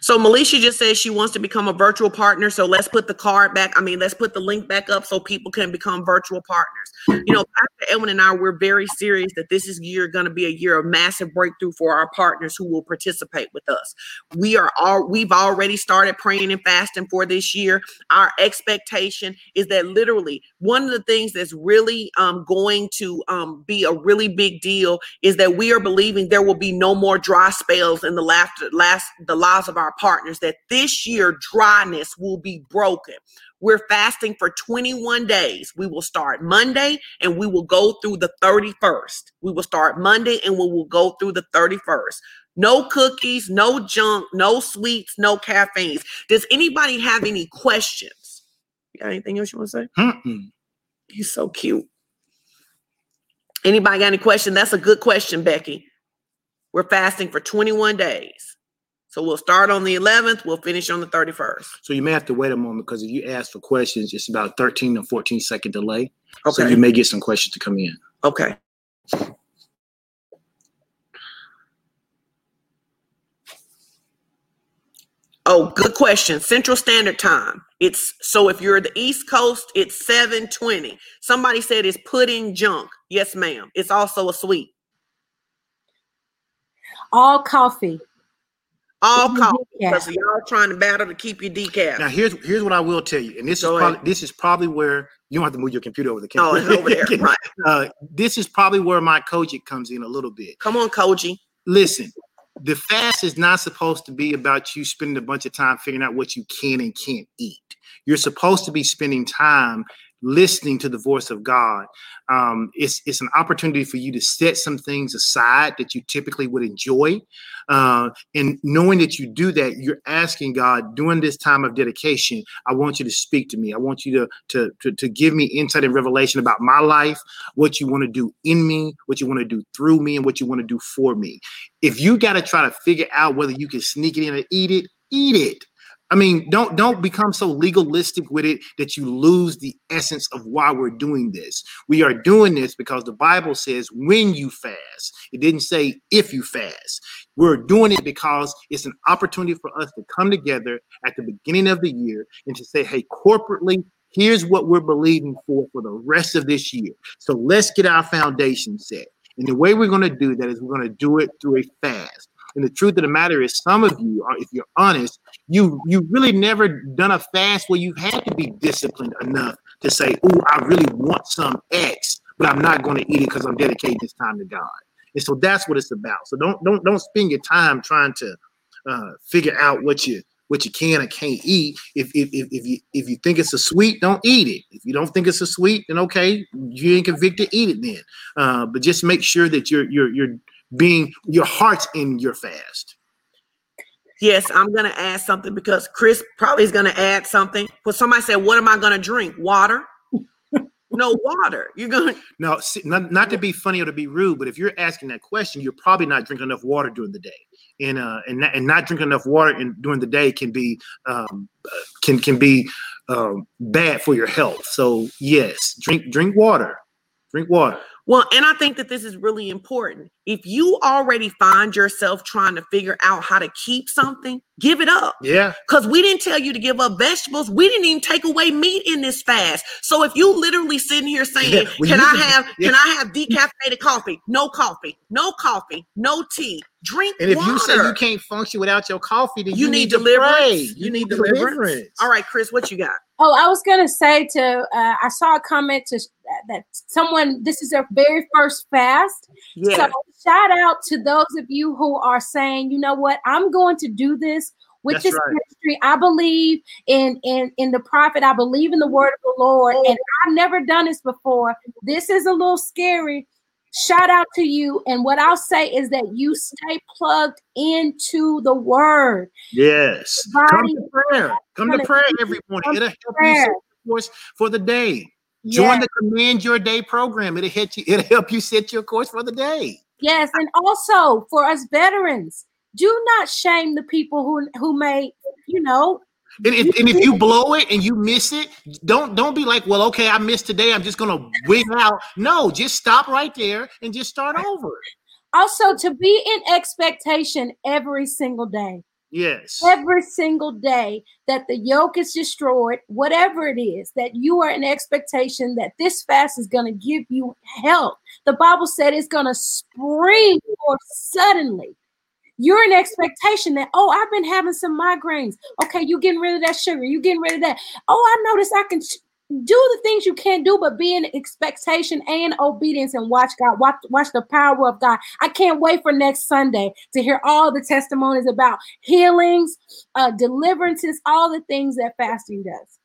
So Melisha just says she wants to become a virtual partner. So let's put the card back. I mean, let's put the link back up so people can become virtual partners. You know, Pastor Edwin and I, we're very serious that this is year going to be a year of massive breakthrough for our partners who will participate with us. We are all we've already started praying and fasting for this year. Our expectation is that literally one of the things that's really um, going to um, be a really big deal is that we are believing there will be no more dry spells in the last last the last of our partners that this year dryness will be broken. We're fasting for 21 days. We will start Monday and we will go through the 31st. We will start Monday and we will go through the 31st. No cookies, no junk, no sweets, no caffeines. Does anybody have any questions? You got anything else you want to say? Mm-mm. He's so cute. Anybody got any question? That's a good question, Becky. We're fasting for 21 days. So we'll start on the 11th. We'll finish on the 31st. So you may have to wait a moment because if you ask for questions, it's about 13 to 14 second delay. Okay. So you may get some questions to come in. Okay. Oh, good question. Central Standard Time. It's so if you're the East Coast, it's 720. Somebody said it's pudding junk. Yes, ma'am. It's also a sweet. All coffee. All Your coffee decaf. because y'all trying to battle to keep your decaf. Now here's here's what I will tell you, and this Go is ahead. probably this is probably where you don't have to move your computer over the Oh, camera. it's <laughs> over there. <laughs> Right. uh, this is probably where my coaching comes in a little bit. Come on, Koji. Listen, the fast is not supposed to be about you spending a bunch of time figuring out what you can and can't eat. You're supposed to be spending time listening to the voice of God. Um, it's it's an opportunity for you to set some things aside that you typically would enjoy, uh, and knowing that you do that, you're asking God during this time of dedication. I want you to speak to me. I want you to to to, to give me insight and revelation about my life, what you want to do in me, what you want to do through me, and what you want to do for me. If you got to try to figure out whether you can sneak it in or eat it, eat it. I mean, don't don't become so legalistic with it that you lose the essence of why we're doing this. We are doing this because the Bible says when you fast. It didn't say if you fast. We're doing it because it's an opportunity for us to come together at the beginning of the year and to say, hey, corporately, here's what we're believing for for the rest of this year. So let's get our foundation set. And the way we're going to do that is we're going to do it through a fast. And the truth of the matter is, some of you, if you're honest, you you really never done a fast where you had to be disciplined enough to say, "Oh, I really want some X, but I'm not going to eat it because I'm dedicating this time to God." And so that's what it's about. So don't don't don't spend your time trying to uh, figure out what you what you can or can't eat. If if if, if you if you think it's a sweet, don't eat it. If you don't think it's a sweet, then okay, you ain't convicted, eat it then. Uh, but just make sure that you're you're you're being your heart's in your fast. Yes, I'm gonna add something because Chris probably is gonna add something. But somebody said, "What am I gonna drink? Water? <laughs> no water. You're gonna Now, see, not, not to be funny or to be rude, but if you're asking that question, you're probably not drinking enough water during the day, and uh, and not, and not drinking enough water in, during the day can be um, can can be um, bad for your health. So yes, drink drink water, drink water. Well, and I think that this is really important. If you already find yourself trying to figure out how to keep something, give it up. Yeah, Because we didn't tell you to give up vegetables. We didn't even take away meat in this fast. So if you literally sitting here saying, Yeah, well, Can I can- have yeah. can I have decaffeinated coffee? No coffee, no coffee, no tea. Drink and if water. you say you can't function without your coffee, then You you, need to deliverance. pray. You need deliverance. All right, Chris, what you got? Oh, I was gonna say to uh, I saw a comment to that someone this is their very first fast. Yeah. So shout out to those of you who are saying, you know what, I'm going to do this with That's this right. ministry. I believe in in in the prophet. I believe in the word of the Lord, oh. and I've never done this before. This is a little scary. Shout out to you. And what I'll say is that you stay plugged into the word. Yes, come to prayer. Come to prayer every morning. It'll help you prayer. set your course for the day. Join the Command Your Day program. It'll hit you. It'll help you set your course for the day. Yes, and also for us veterans, do not shame the people who who may, you know, And if, and if you blow it and you miss it, don't don't be like, well, okay, I missed today. I'm just gonna wig out. No, just stop right there and just start over. also to be in expectation every single day. Yes. Every single day that the yoke is destroyed, whatever it is, that you are in expectation that this fast is going to give you health. The Bible said it's going to spring forth suddenly. You're in expectation that, oh, I've been having some migraines. Okay, you getting rid of that sugar. You getting rid of that. Oh, I noticed I can do the things you can't do, but be in expectation and obedience and watch God, watch, watch the power of God. I can't wait for next Sunday to hear all the testimonies about healings, uh, deliverances, all the things that fasting does.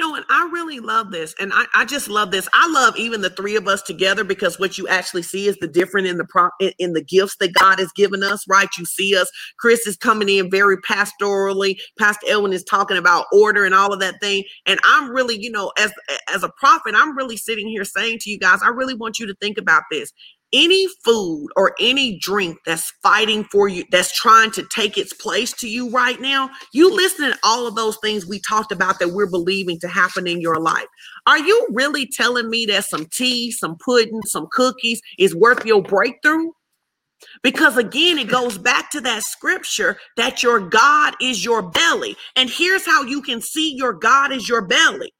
No, and I really love this. And I, I just love this. I love even the three of us together because what you actually see is the different in the pro in, in the gifts that God has given us, right? You see us. Chris is coming in very pastorally. Pastor Edwin is talking about order and all of that thing. And I'm really, you know, as as a prophet, I'm really sitting here saying to you guys, I really want you to think about this any food or any drink that's fighting for you, that's trying to take its place to you right now, you listen to all of those things we talked about that we're believing to happen in your life. Are you really telling me that some tea, some pudding, some cookies is worth your breakthrough? Because again, it goes back to that scripture that your God is your belly. And here's how you can see your God is your belly.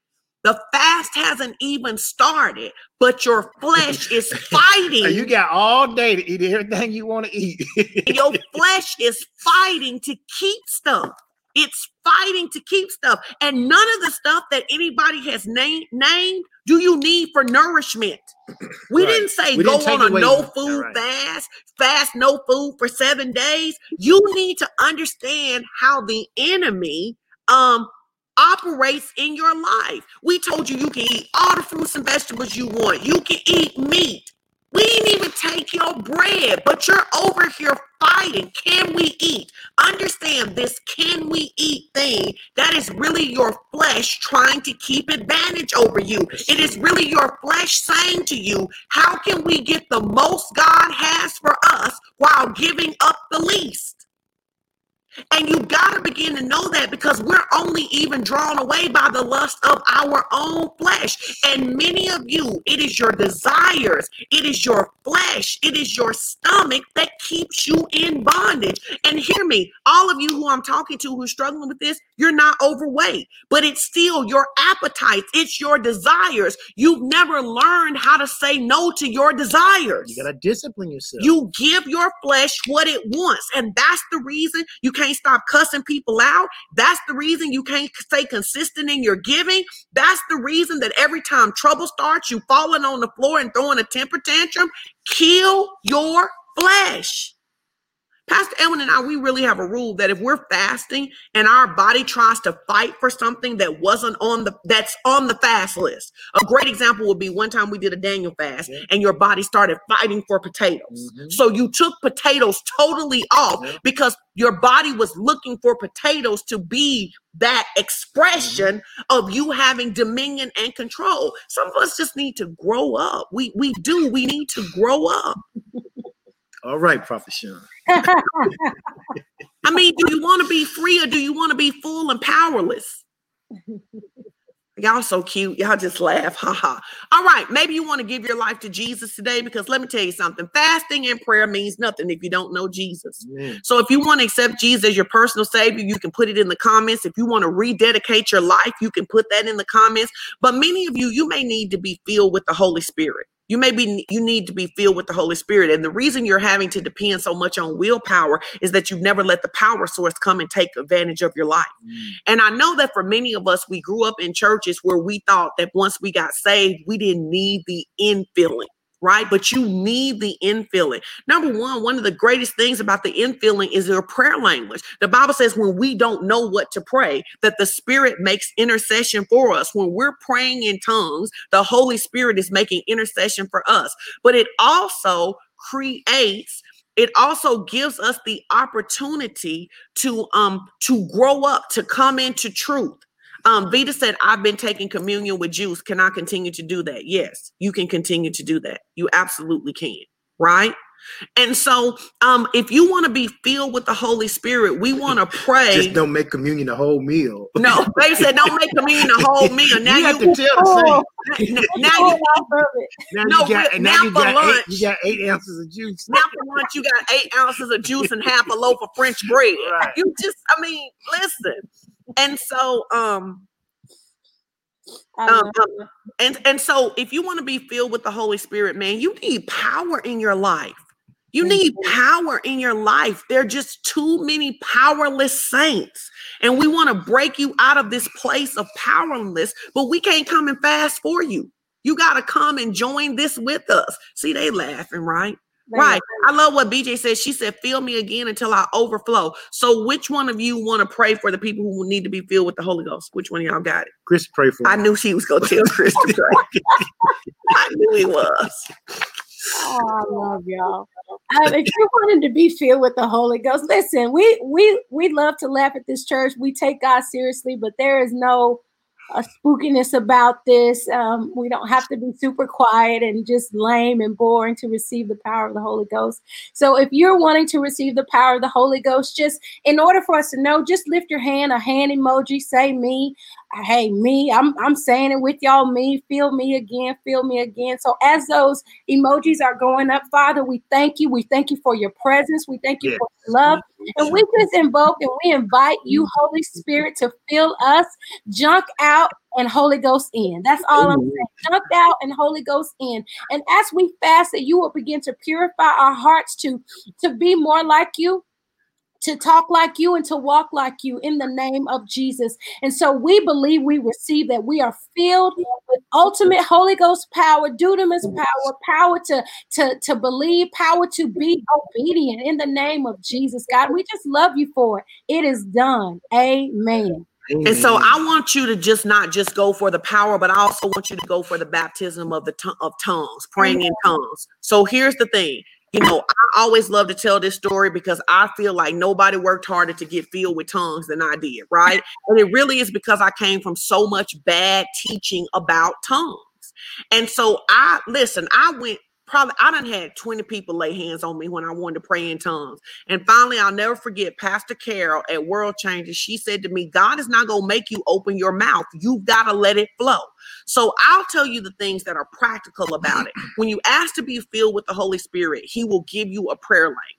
The fast hasn't even started, but your flesh <laughs> is fighting. you got all day to eat everything you want to eat. your flesh is fighting to keep stuff. It's fighting to keep stuff. And none of the stuff that anybody has named named do you need for nourishment. <clears throat> We Right. didn't say We go didn't on a no food right. fast, fast no food for seven days. You need to understand how the enemy um operates in your life. We told you you can eat all the fruits and vegetables you want. You can eat meat. We didn't even take your bread, but you're over here fighting. Can we eat? Understand this can we eat thing that is really your flesh trying to keep advantage over you. It is really your flesh saying to you, How can we get the most God has for us while giving up the least? And you got to begin to know that because we're only even drawn away by the lust of our own flesh. And many of you, it is your desires, it is your flesh, it is your stomach that keeps you in bondage. And hear me, all of you who I'm talking to who's struggling with this, you're not overweight, but it's still your appetites, it's your desires. You've never learned how to say no to your desires. you gotta discipline yourself. You give your flesh what it wants. And that's the reason you can't stop cussing people out. That's the reason you can't stay consistent in your giving. That's the reason that every time trouble starts, you falling on the floor and throwing a temper tantrum. Kill your flesh. Pastor Edwin and I, we really have a rule that if we're fasting and our body tries to fight for something that wasn't on the that's on the fast list. A great example would be one time we did a Daniel fast Yeah. and your body started fighting for potatoes. Mhm. So you took potatoes totally off Yeah. because your body was looking for potatoes to be that expression of you having dominion and control. Some of us just need to grow up. We we do. We need to grow up. <laughs> All right, Prophet Sean. I mean, do you want to be free or do you want to be full and powerless? Y'all so cute. Y'all just laugh. Ha ha. All right. Maybe you want to give your life to Jesus today because let me tell you something. Fasting and prayer means nothing if you don't know Jesus. Amen. So if you want to accept Jesus as your personal savior, you can put it in the comments. If you want to rededicate your life, you can put that in the comments. But many of you, you may need to be filled with the Holy Spirit. You may be you need to be filled with the Holy Spirit. And the reason you're having to depend so much on willpower is that you've never let the power source come and take advantage of your life. Mm. And I know that for many of us, we grew up in churches where we thought that once we got saved, we didn't need the infilling, right? But you need the infilling. Number one, one of the greatest things about the infilling is your prayer language. The Bible says when we don't know what to pray, that the Spirit makes intercession for us. When we're praying in tongues, the Holy Spirit is making intercession for us. But it also creates it also gives us the opportunity to um to grow up to come into truth um vita said i've been taking communion with juice can i continue to do that yes you can continue to do that you absolutely can right and so um if you want to be filled with the holy spirit we want to <laughs> pray Just don't make communion a whole meal. no they <laughs> said don't make communion a whole meal now you have to tell the same. <laughs> now, now oh, you I love it. Now No, you got, now now you for got lunch- eight, you got eight ounces of juice. now for lunch you got eight ounces of juice and half a loaf of french bread Right. you just i mean listen and so um I Um, and and so if you want to be filled with the holy spirit man you need power in your life. You need power in your life. There are just too many powerless saints and we want to break you out of this place of powerless but we can't come and fast for you. You got to come and join this with us. See they laughing right Right. I love what BJ said. She said, fill me again until I overflow. So which one of you want to pray for the people who need to be filled with the Holy Ghost? Which one of y'all got it? Chris, pray for I me. knew she was gonna tell <laughs> Chris to pray. <laughs> I knew he was. Oh, I love y'all. <laughs> Um, if you wanted to be filled with the Holy Ghost, listen, we we we love to laugh at this church. We take God seriously, but there is no uh, spookiness about this. Um, we don't have to be super quiet and just lame and boring to receive the power of the Holy Ghost. So, if you're wanting to receive the power of the Holy Ghost, just in order for us to know, just lift your hand, a hand emoji, say me. Uh, Hey, me, I'm I'm saying it with y'all. Me, feel me again, feel me again. So as those emojis are going up, Father, we thank you. We thank you for your presence. We thank you Yes. for love. And we just invoke and we invite you, Holy Spirit, to fill us, junk out and Holy Ghost in. That's all I'm saying. Junk out and Holy Ghost in. And as we fast, that you will begin to purify our hearts to, to be more like you to talk like you and to walk like you in the name of Jesus. And so we believe we receive that we are filled with ultimate Holy Ghost power, dunamis power, power to, to, to believe, power to be obedient in the name of Jesus. God, we just love you for it. It is done. Amen. And so I want you to just not just go for the power, but I also want you to go for the baptism of the t- of tongues, praying in tongues. So here's the thing you know, I always love to tell this story because I feel like nobody worked harder to get filled with tongues than I did, right? And it really is because I came from so much bad teaching about tongues. And so I listen, I went probably I done had 20 people lay hands on me when I wanted to pray in tongues. And finally, I'll never forget Pastor Carol at World Changers. She said to me, God is not gonna make you open your mouth. You've got to let it flow. So I'll tell you the things that are practical about it. When you ask to be filled with the Holy Spirit, He will give you a prayer language.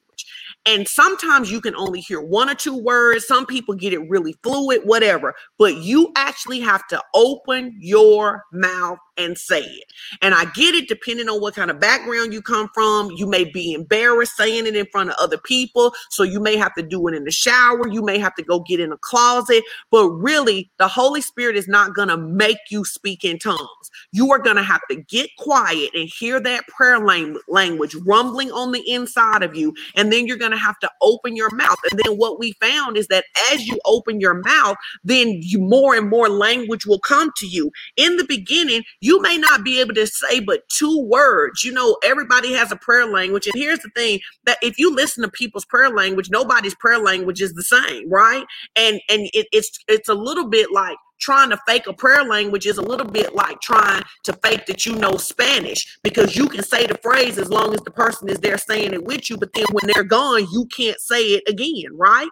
And sometimes you can only hear one or two words. Some people get it really fluid, whatever. But you actually have to open your mouth and say it. And I get it depending on what kind of background you come from. You may be embarrassed saying it in front of other people. So you may have to do it in the shower. You may have to go get in a closet. But really, the Holy Spirit is not going to make you speak in tongues. You are going to have to get quiet and hear that prayer language rumbling on the inside of you. And then you're going to have to open your mouth. And then what we found is that as you open your mouth, then you more and more language will come to you. In the beginning, you may not be able to say but two words. You know, everybody has a prayer language. And here's the thing that if you listen to people's prayer language, nobody's prayer language is the same, right? And and it, it's it's a little bit like trying to fake a prayer language is a little bit like trying to fake that you know Spanish because you can say the phrase as long as the person is there saying it with you, but then when they're gone, you can't say it again, right?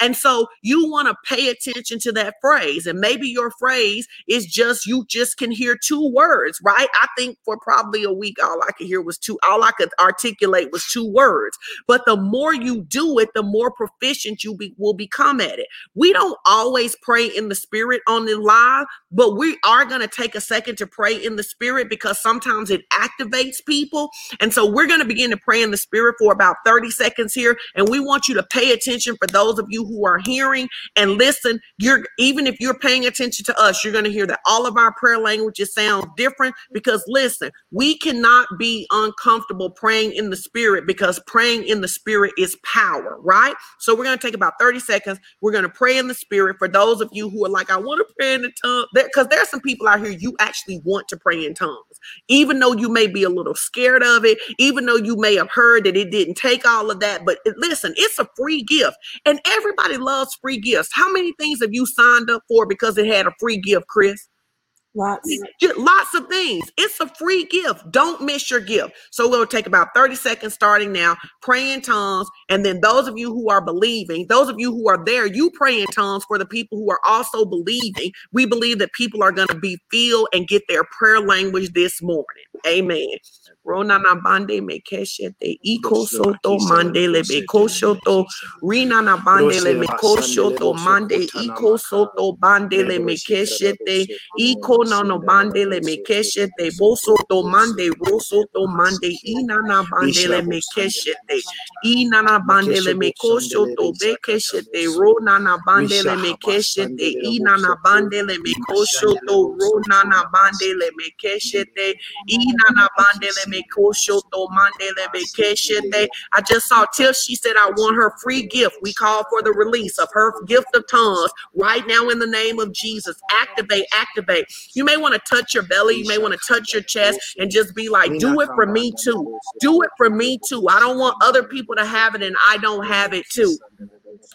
And so you want to pay attention to that phrase. And maybe your phrase is just you just can hear two words, right? I think for probably a week, all I could hear was two, all I could articulate was two words. But the more you do it, the more proficient you be, will become at it. We don't always pray in the spirit on the live, but we are going to take a second to pray in the spirit because sometimes it activates people. And so we're going to begin to pray in the spirit for about 30 seconds here. And we want you to pay attention for those of you who are hearing and listen. You're even if you're paying attention to us, you're going to hear that all of our prayer languages sound different because listen, we cannot be uncomfortable praying in the spirit because praying in the spirit is power, right? So we're going to take about 30 seconds. We're going to pray in the spirit for those of you who are like, I want to pray in the tongue because there, are some people out here you actually want to pray in tongues even though you may be a little scared of it even though you may have heard that it didn't take all of that but listen it's a free gift and everybody loves free gifts how many things have you signed up for because it had a free gift chris Lots. Lots of things. It's a free gift. Don't miss your gift. So we'll take about 30 seconds starting now, pray in tongues. And then those of you who are believing, those of you who are there, you pray in tongues for the people who are also believing. We believe that people are going to be filled and get their prayer language this morning. Amen. Rona na bande me keshete iko soto mande le be koshoto rina na bande le me koshoto mande iko soto bande le me keshete iko na no bande le me keshete boso to mande roso to mande ina na bande le me keshete ina na bande le me koshoto be keshete rona na bande le me keshete ina na bande le me koshoto rona na bande le me keshete ina na bande le I just saw Tiff. She said, I want her free gift. We call for the release of her gift of tongues right now in the name of Jesus. Activate, activate. You may want to touch your belly. You may want to touch your chest and just be like, do it for me too. Do it for me too. I don't want other people to have it and I don't have it too.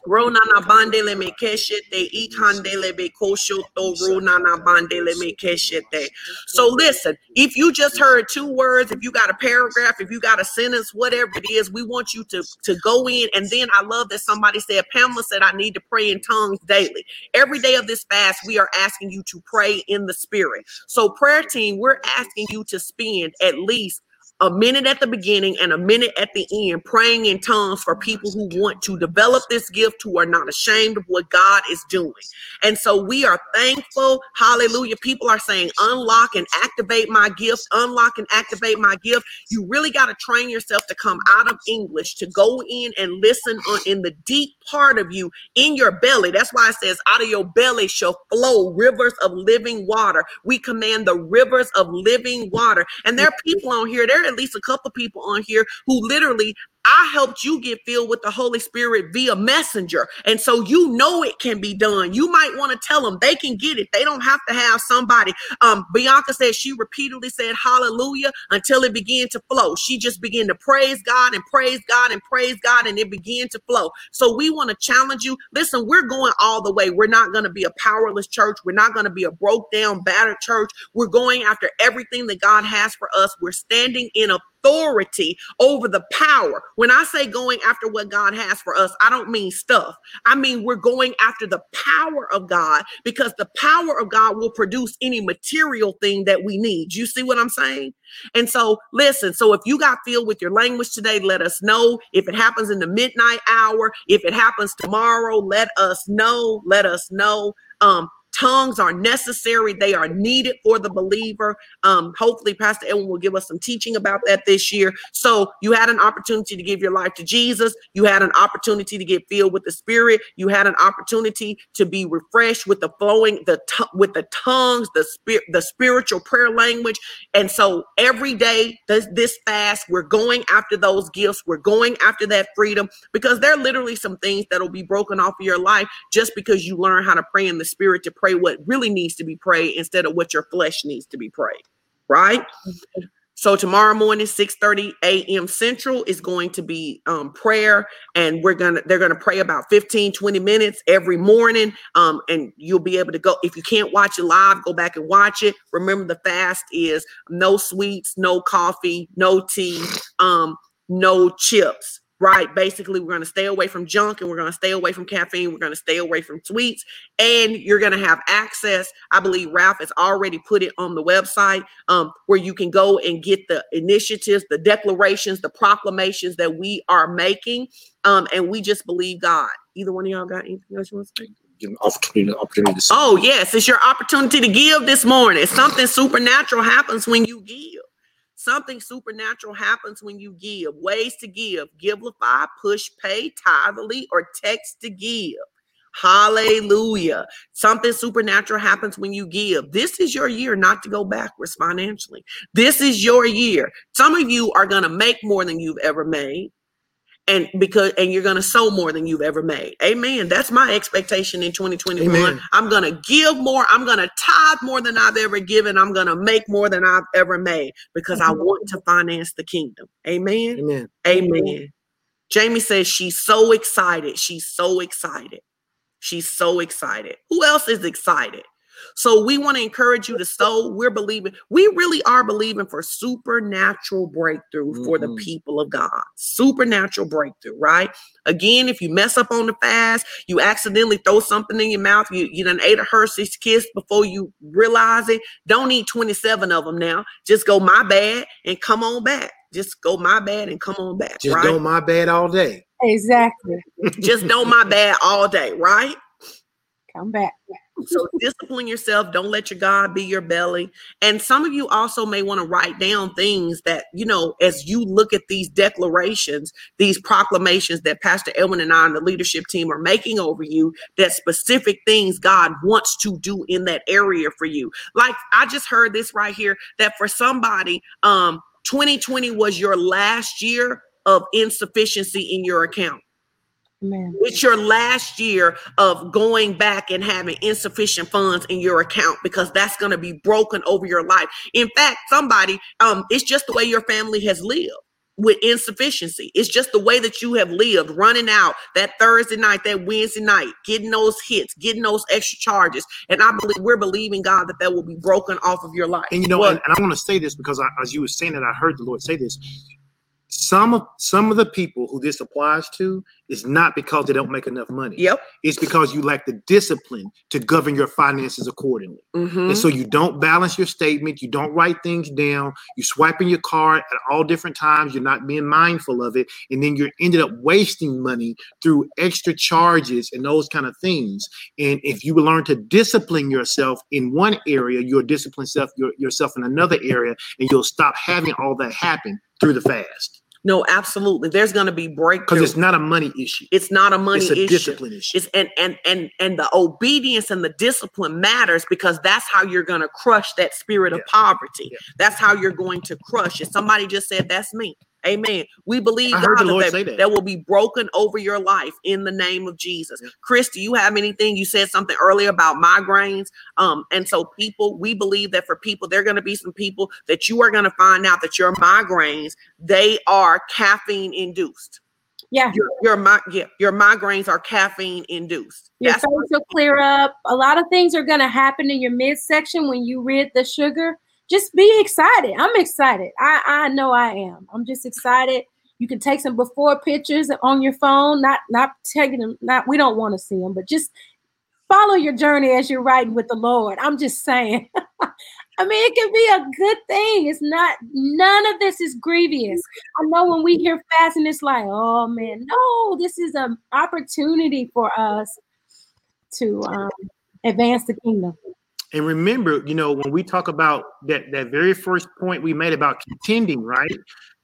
Ronana bandele me keshete, ikandele be koshoto, ronana bandele me keshete. So listen, if you just heard two words, if you got a paragraph, if you got a sentence, whatever it is, we want you to, to go in. And then I love that somebody said, Pamela said, I need to pray in tongues daily. Every day of this fast, we are asking you to pray in the spirit. So prayer team, we're asking you to spend at least a minute at the beginning and a minute at the end, praying in tongues for people who want to develop this gift, who are not ashamed of what God is doing. And so we are thankful. Hallelujah. People are saying, unlock and activate my gift, unlock and activate my gift. You really got to train yourself to come out of English, to go in and listen on in the deep part of you, in your belly. That's why it says, out of your belly shall flow rivers of living water. We command the rivers of living water. And there are people on here, there at least a couple people on here who literally I helped you get filled with the Holy Spirit via messenger. And so you know it can be done. You might want to tell them they can get it. They don't have to have somebody. Um, Bianca said she repeatedly said hallelujah until it began to flow. She just began to praise God and praise God and praise God, and it began to flow. So we want to challenge you. Listen, we're going all the way. We're not going to be a powerless church. We're not going to be a broke down, battered church. We're going after everything that God has for us. We're standing in a authority over the power. When I say going after what God has for us, I don't mean stuff. I mean, we're going after the power of God because the power of God will produce any material thing that we need. You see what I'm saying? And so, listen. So, if you got filled with your language today, let us know. If it happens in the midnight hour, if it happens tomorrow, let us know. Let us know. Um, Tongues are necessary, they are needed for the believer. Um, hopefully, Pastor Edwin will give us some teaching about that this year. So, you had an opportunity to give your life to Jesus, you had an opportunity to get filled with the Spirit, you had an opportunity to be refreshed with the flowing, the t- with the tongues, the spirit, the spiritual prayer language. And so, every day, this, this fast, we're going after those gifts, we're going after that freedom because there are literally some things that'll be broken off of your life just because you learn how to pray in the Spirit to pray what really needs to be prayed instead of what your flesh needs to be prayed. Right? So tomorrow morning, 6 30 a.m. Central is going to be um, prayer, and we're gonna they're gonna pray about 15, 20 minutes every morning. Um, and you'll be able to go if you can't watch it live, go back and watch it. Remember, the fast is no sweets, no coffee, no tea, um, no chips right? Basically, we're going to stay away from junk and we're going to stay away from caffeine. We're going to stay away from sweets, and you're going to have access. I believe Ralph has already put it on the website um, where you can go and get the initiatives, the declarations, the proclamations that we are making. Um, and we just believe God. Either one of y'all got anything else you want to say? Opportunity, opportunity oh yes, it's your opportunity to give this morning. Something supernatural happens when you give. Something supernatural happens when you give. Ways to give. Givelify, push pay, tithely, or text to give. Hallelujah. Something supernatural happens when you give. This is your year not to go backwards financially. This is your year. Some of you are going to make more than you've ever made and because and you're going to sow more than you've ever made. Amen. That's my expectation in 2021 amen. i'm going to give more. I'm going to tithe more than i've ever given. I'm going to make more than i've ever made because i mm-hmm. want to finance the kingdom. Amen? Amen. Amen. Jamie says she's so excited. She's so excited. She's so excited. Who else is excited so we want to encourage you to sow. We're believing, we really are believing for supernatural breakthrough mm-hmm. for the mm-hmm. people of God. Supernatural breakthrough, right? Again, if you mess up on the fast, you accidentally throw something in your mouth, you, you done ate a Hershey's kiss before you realize it. Don't eat 27 of them now. Just go my bad and come on back. Just go my bad and come on back. Just right? don't my bad all day. Exactly. Just don't my bad all day, right? Come back. So discipline yourself. Don't let your God be your belly. And some of you also may want to write down things that, you know, as you look at these declarations, these proclamations that Pastor Edwin and I and the leadership team are making over you, that specific things God wants to do in that area for you. Like I just heard this right here that for somebody, um, 2020 was your last year of insufficiency in your account. Amen. It's your last year of going back and having insufficient funds in your account because that's going to be broken over your life. In fact, somebody, um, it's just the way your family has lived with insufficiency. It's just the way that you have lived, running out that Thursday night, that Wednesday night, getting those hits, getting those extra charges. And I believe we're believing God that that will be broken off of your life. And you know, well, and, and, I want to say this because I, as you were saying that, I heard the Lord say this some of some of the people who this applies to is not because they don't make enough money. Yep. It's because you lack the discipline to govern your finances accordingly. Mhm. And so you don't balance your statement, you don't write things down, you're swiping your card at all different times, you're not being mindful of it, and then you're ended up wasting money through extra charges and those kind of things. And if you learn to discipline yourself in one area, you'll discipline self your, yourself in another area, and you'll stop having all that happen through the fast. No, absolutely. There's going to be breakthrough. Because it's not a money issue. It's not a money it's a issue. discipline issue. It's and and and and the obedience and the discipline matters because that's how you're going to crush that spirit of poverty. Yeah. That's how you're going to crush it. Somebody just said that's me. Amen. We believe God the Lord that, that. that will be broken over your life in the name of Jesus. Yeah. Chris, do you have anything? You said something earlier about migraines. Um, and so people, we believe that for people, there are going to be some people that you are going to find out that your migraines, they are caffeine induced. Yeah. Your your mi- yeah, your migraines are caffeine induced. Your That's face will clear up. A lot of things are going to happen in your midsection when you rid the sugar. Just be excited. I'm excited. I, I know I am. I'm just excited. You can take some before pictures on your phone. Not not taking them. Not we don't want to see them, but just follow your journey as you're riding with the Lord. I'm just saying. <laughs> I mean, it can be a good thing. It's not. None of this is grievous. I know when we hear fasting, it's like, oh man, no. This is an opportunity for us to um, advance the kingdom. And remember, you know, when we talk about that that very first point we made about contending, right?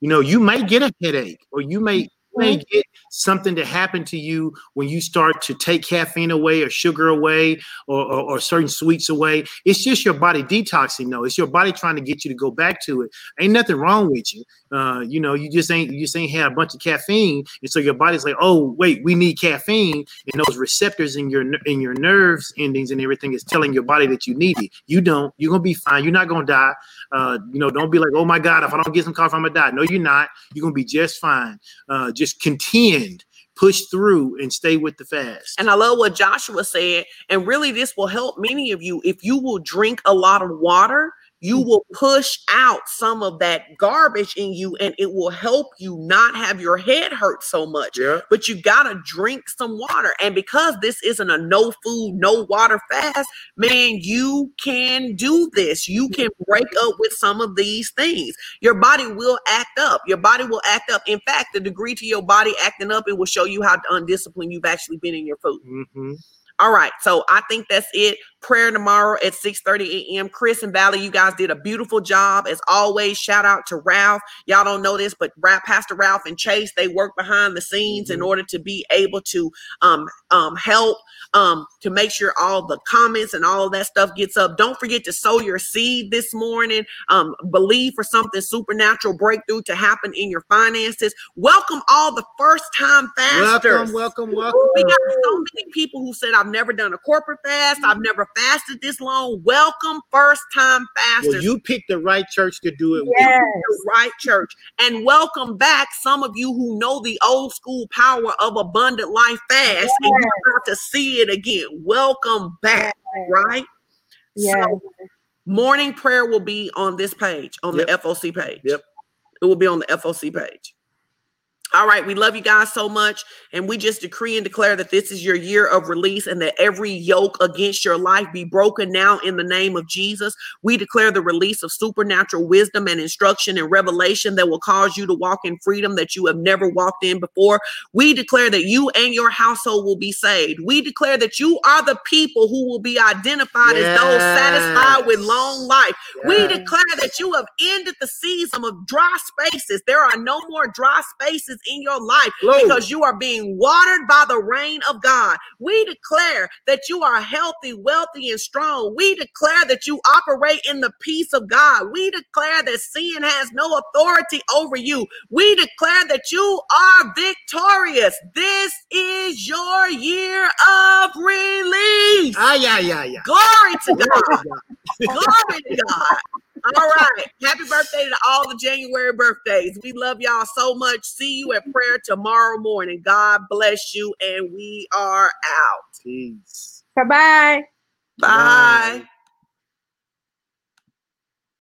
You know, you may get a headache or you may may get something to happen to you when you start to take caffeine away or sugar away or, or, or certain sweets away. It's just your body detoxing, though. It's your body trying to get you to go back to it. Ain't nothing wrong with you. Uh, you know, you just ain't you just ain't had a bunch of caffeine, and so your body's like, oh wait, we need caffeine, and those receptors in your in your nerves endings and everything is telling your body that you need it. You don't. You're gonna be fine. You're not gonna die. Uh, you know, don't be like, oh my god, if I don't get some coffee, I'm gonna die. No, you're not. You're gonna be just fine. Uh, just contend, push through, and stay with the fast. And I love what Joshua said. And really, this will help many of you. If you will drink a lot of water, you will push out some of that garbage in you and it will help you not have your head hurt so much. yeah. But you got to drink some water. And because this isn't a no food, no water fast, man, you can do this. You can break up with some of these things. Your body will act up. Your body will act up. In fact, the degree to your body acting up, it will show you how undisciplined you've actually been in your food. hmm All right. So I think that's it. Prayer tomorrow at 6 30 a.m. Chris and Valley, you guys did a beautiful job. As always, shout out to Ralph. Y'all don't know this, but Pastor Ralph and Chase, they work behind the scenes in Mhm. order to be able to um, um, help um, to make sure all the comments and all of that stuff gets up. Don't forget to sow your seed this morning. Um, believe for something supernatural breakthrough to happen in your finances. Welcome all the first time fasters. Welcome, welcome, welcome. We got so many people who said, I've never done a corporate fast. I've never fasted this long. Welcome, first time fasters. Well, you picked the right church to do it with. Yes. the right church. And welcome back, some of you who know the old school power of abundant life fast, and you're about to see it again. Welcome back, right? Yes. So, morning prayer will be on this page, on the FOC page. Yep. It will be on the FOC page. All right, we love you guys so much. And we just decree and declare that this is your year of release and that every yoke against your life be broken now in the name of Jesus. We declare the release of supernatural wisdom and instruction and revelation that will cause you to walk in freedom that you have never walked in before. We declare that you and your household will be saved. We declare that you are the people who will be identified as those satisfied with long life. We declare that you have ended the season of dry spaces. There are no more dry spaces in your life because you are being watered by the rain of God. We declare that you are healthy, wealthy, and strong. We declare that you operate in the peace of God. We declare that sin has no authority over you. We declare that you are victorious. This is your year of release. Ah, yeah, yeah, yeah. Glory to God. Glory to God. All right. Happy birthday to all the January birthdays. We love y'all so much. See you at prayer tomorrow morning. God bless you. And we are out. Peace. Bye bye. Bye. Bye.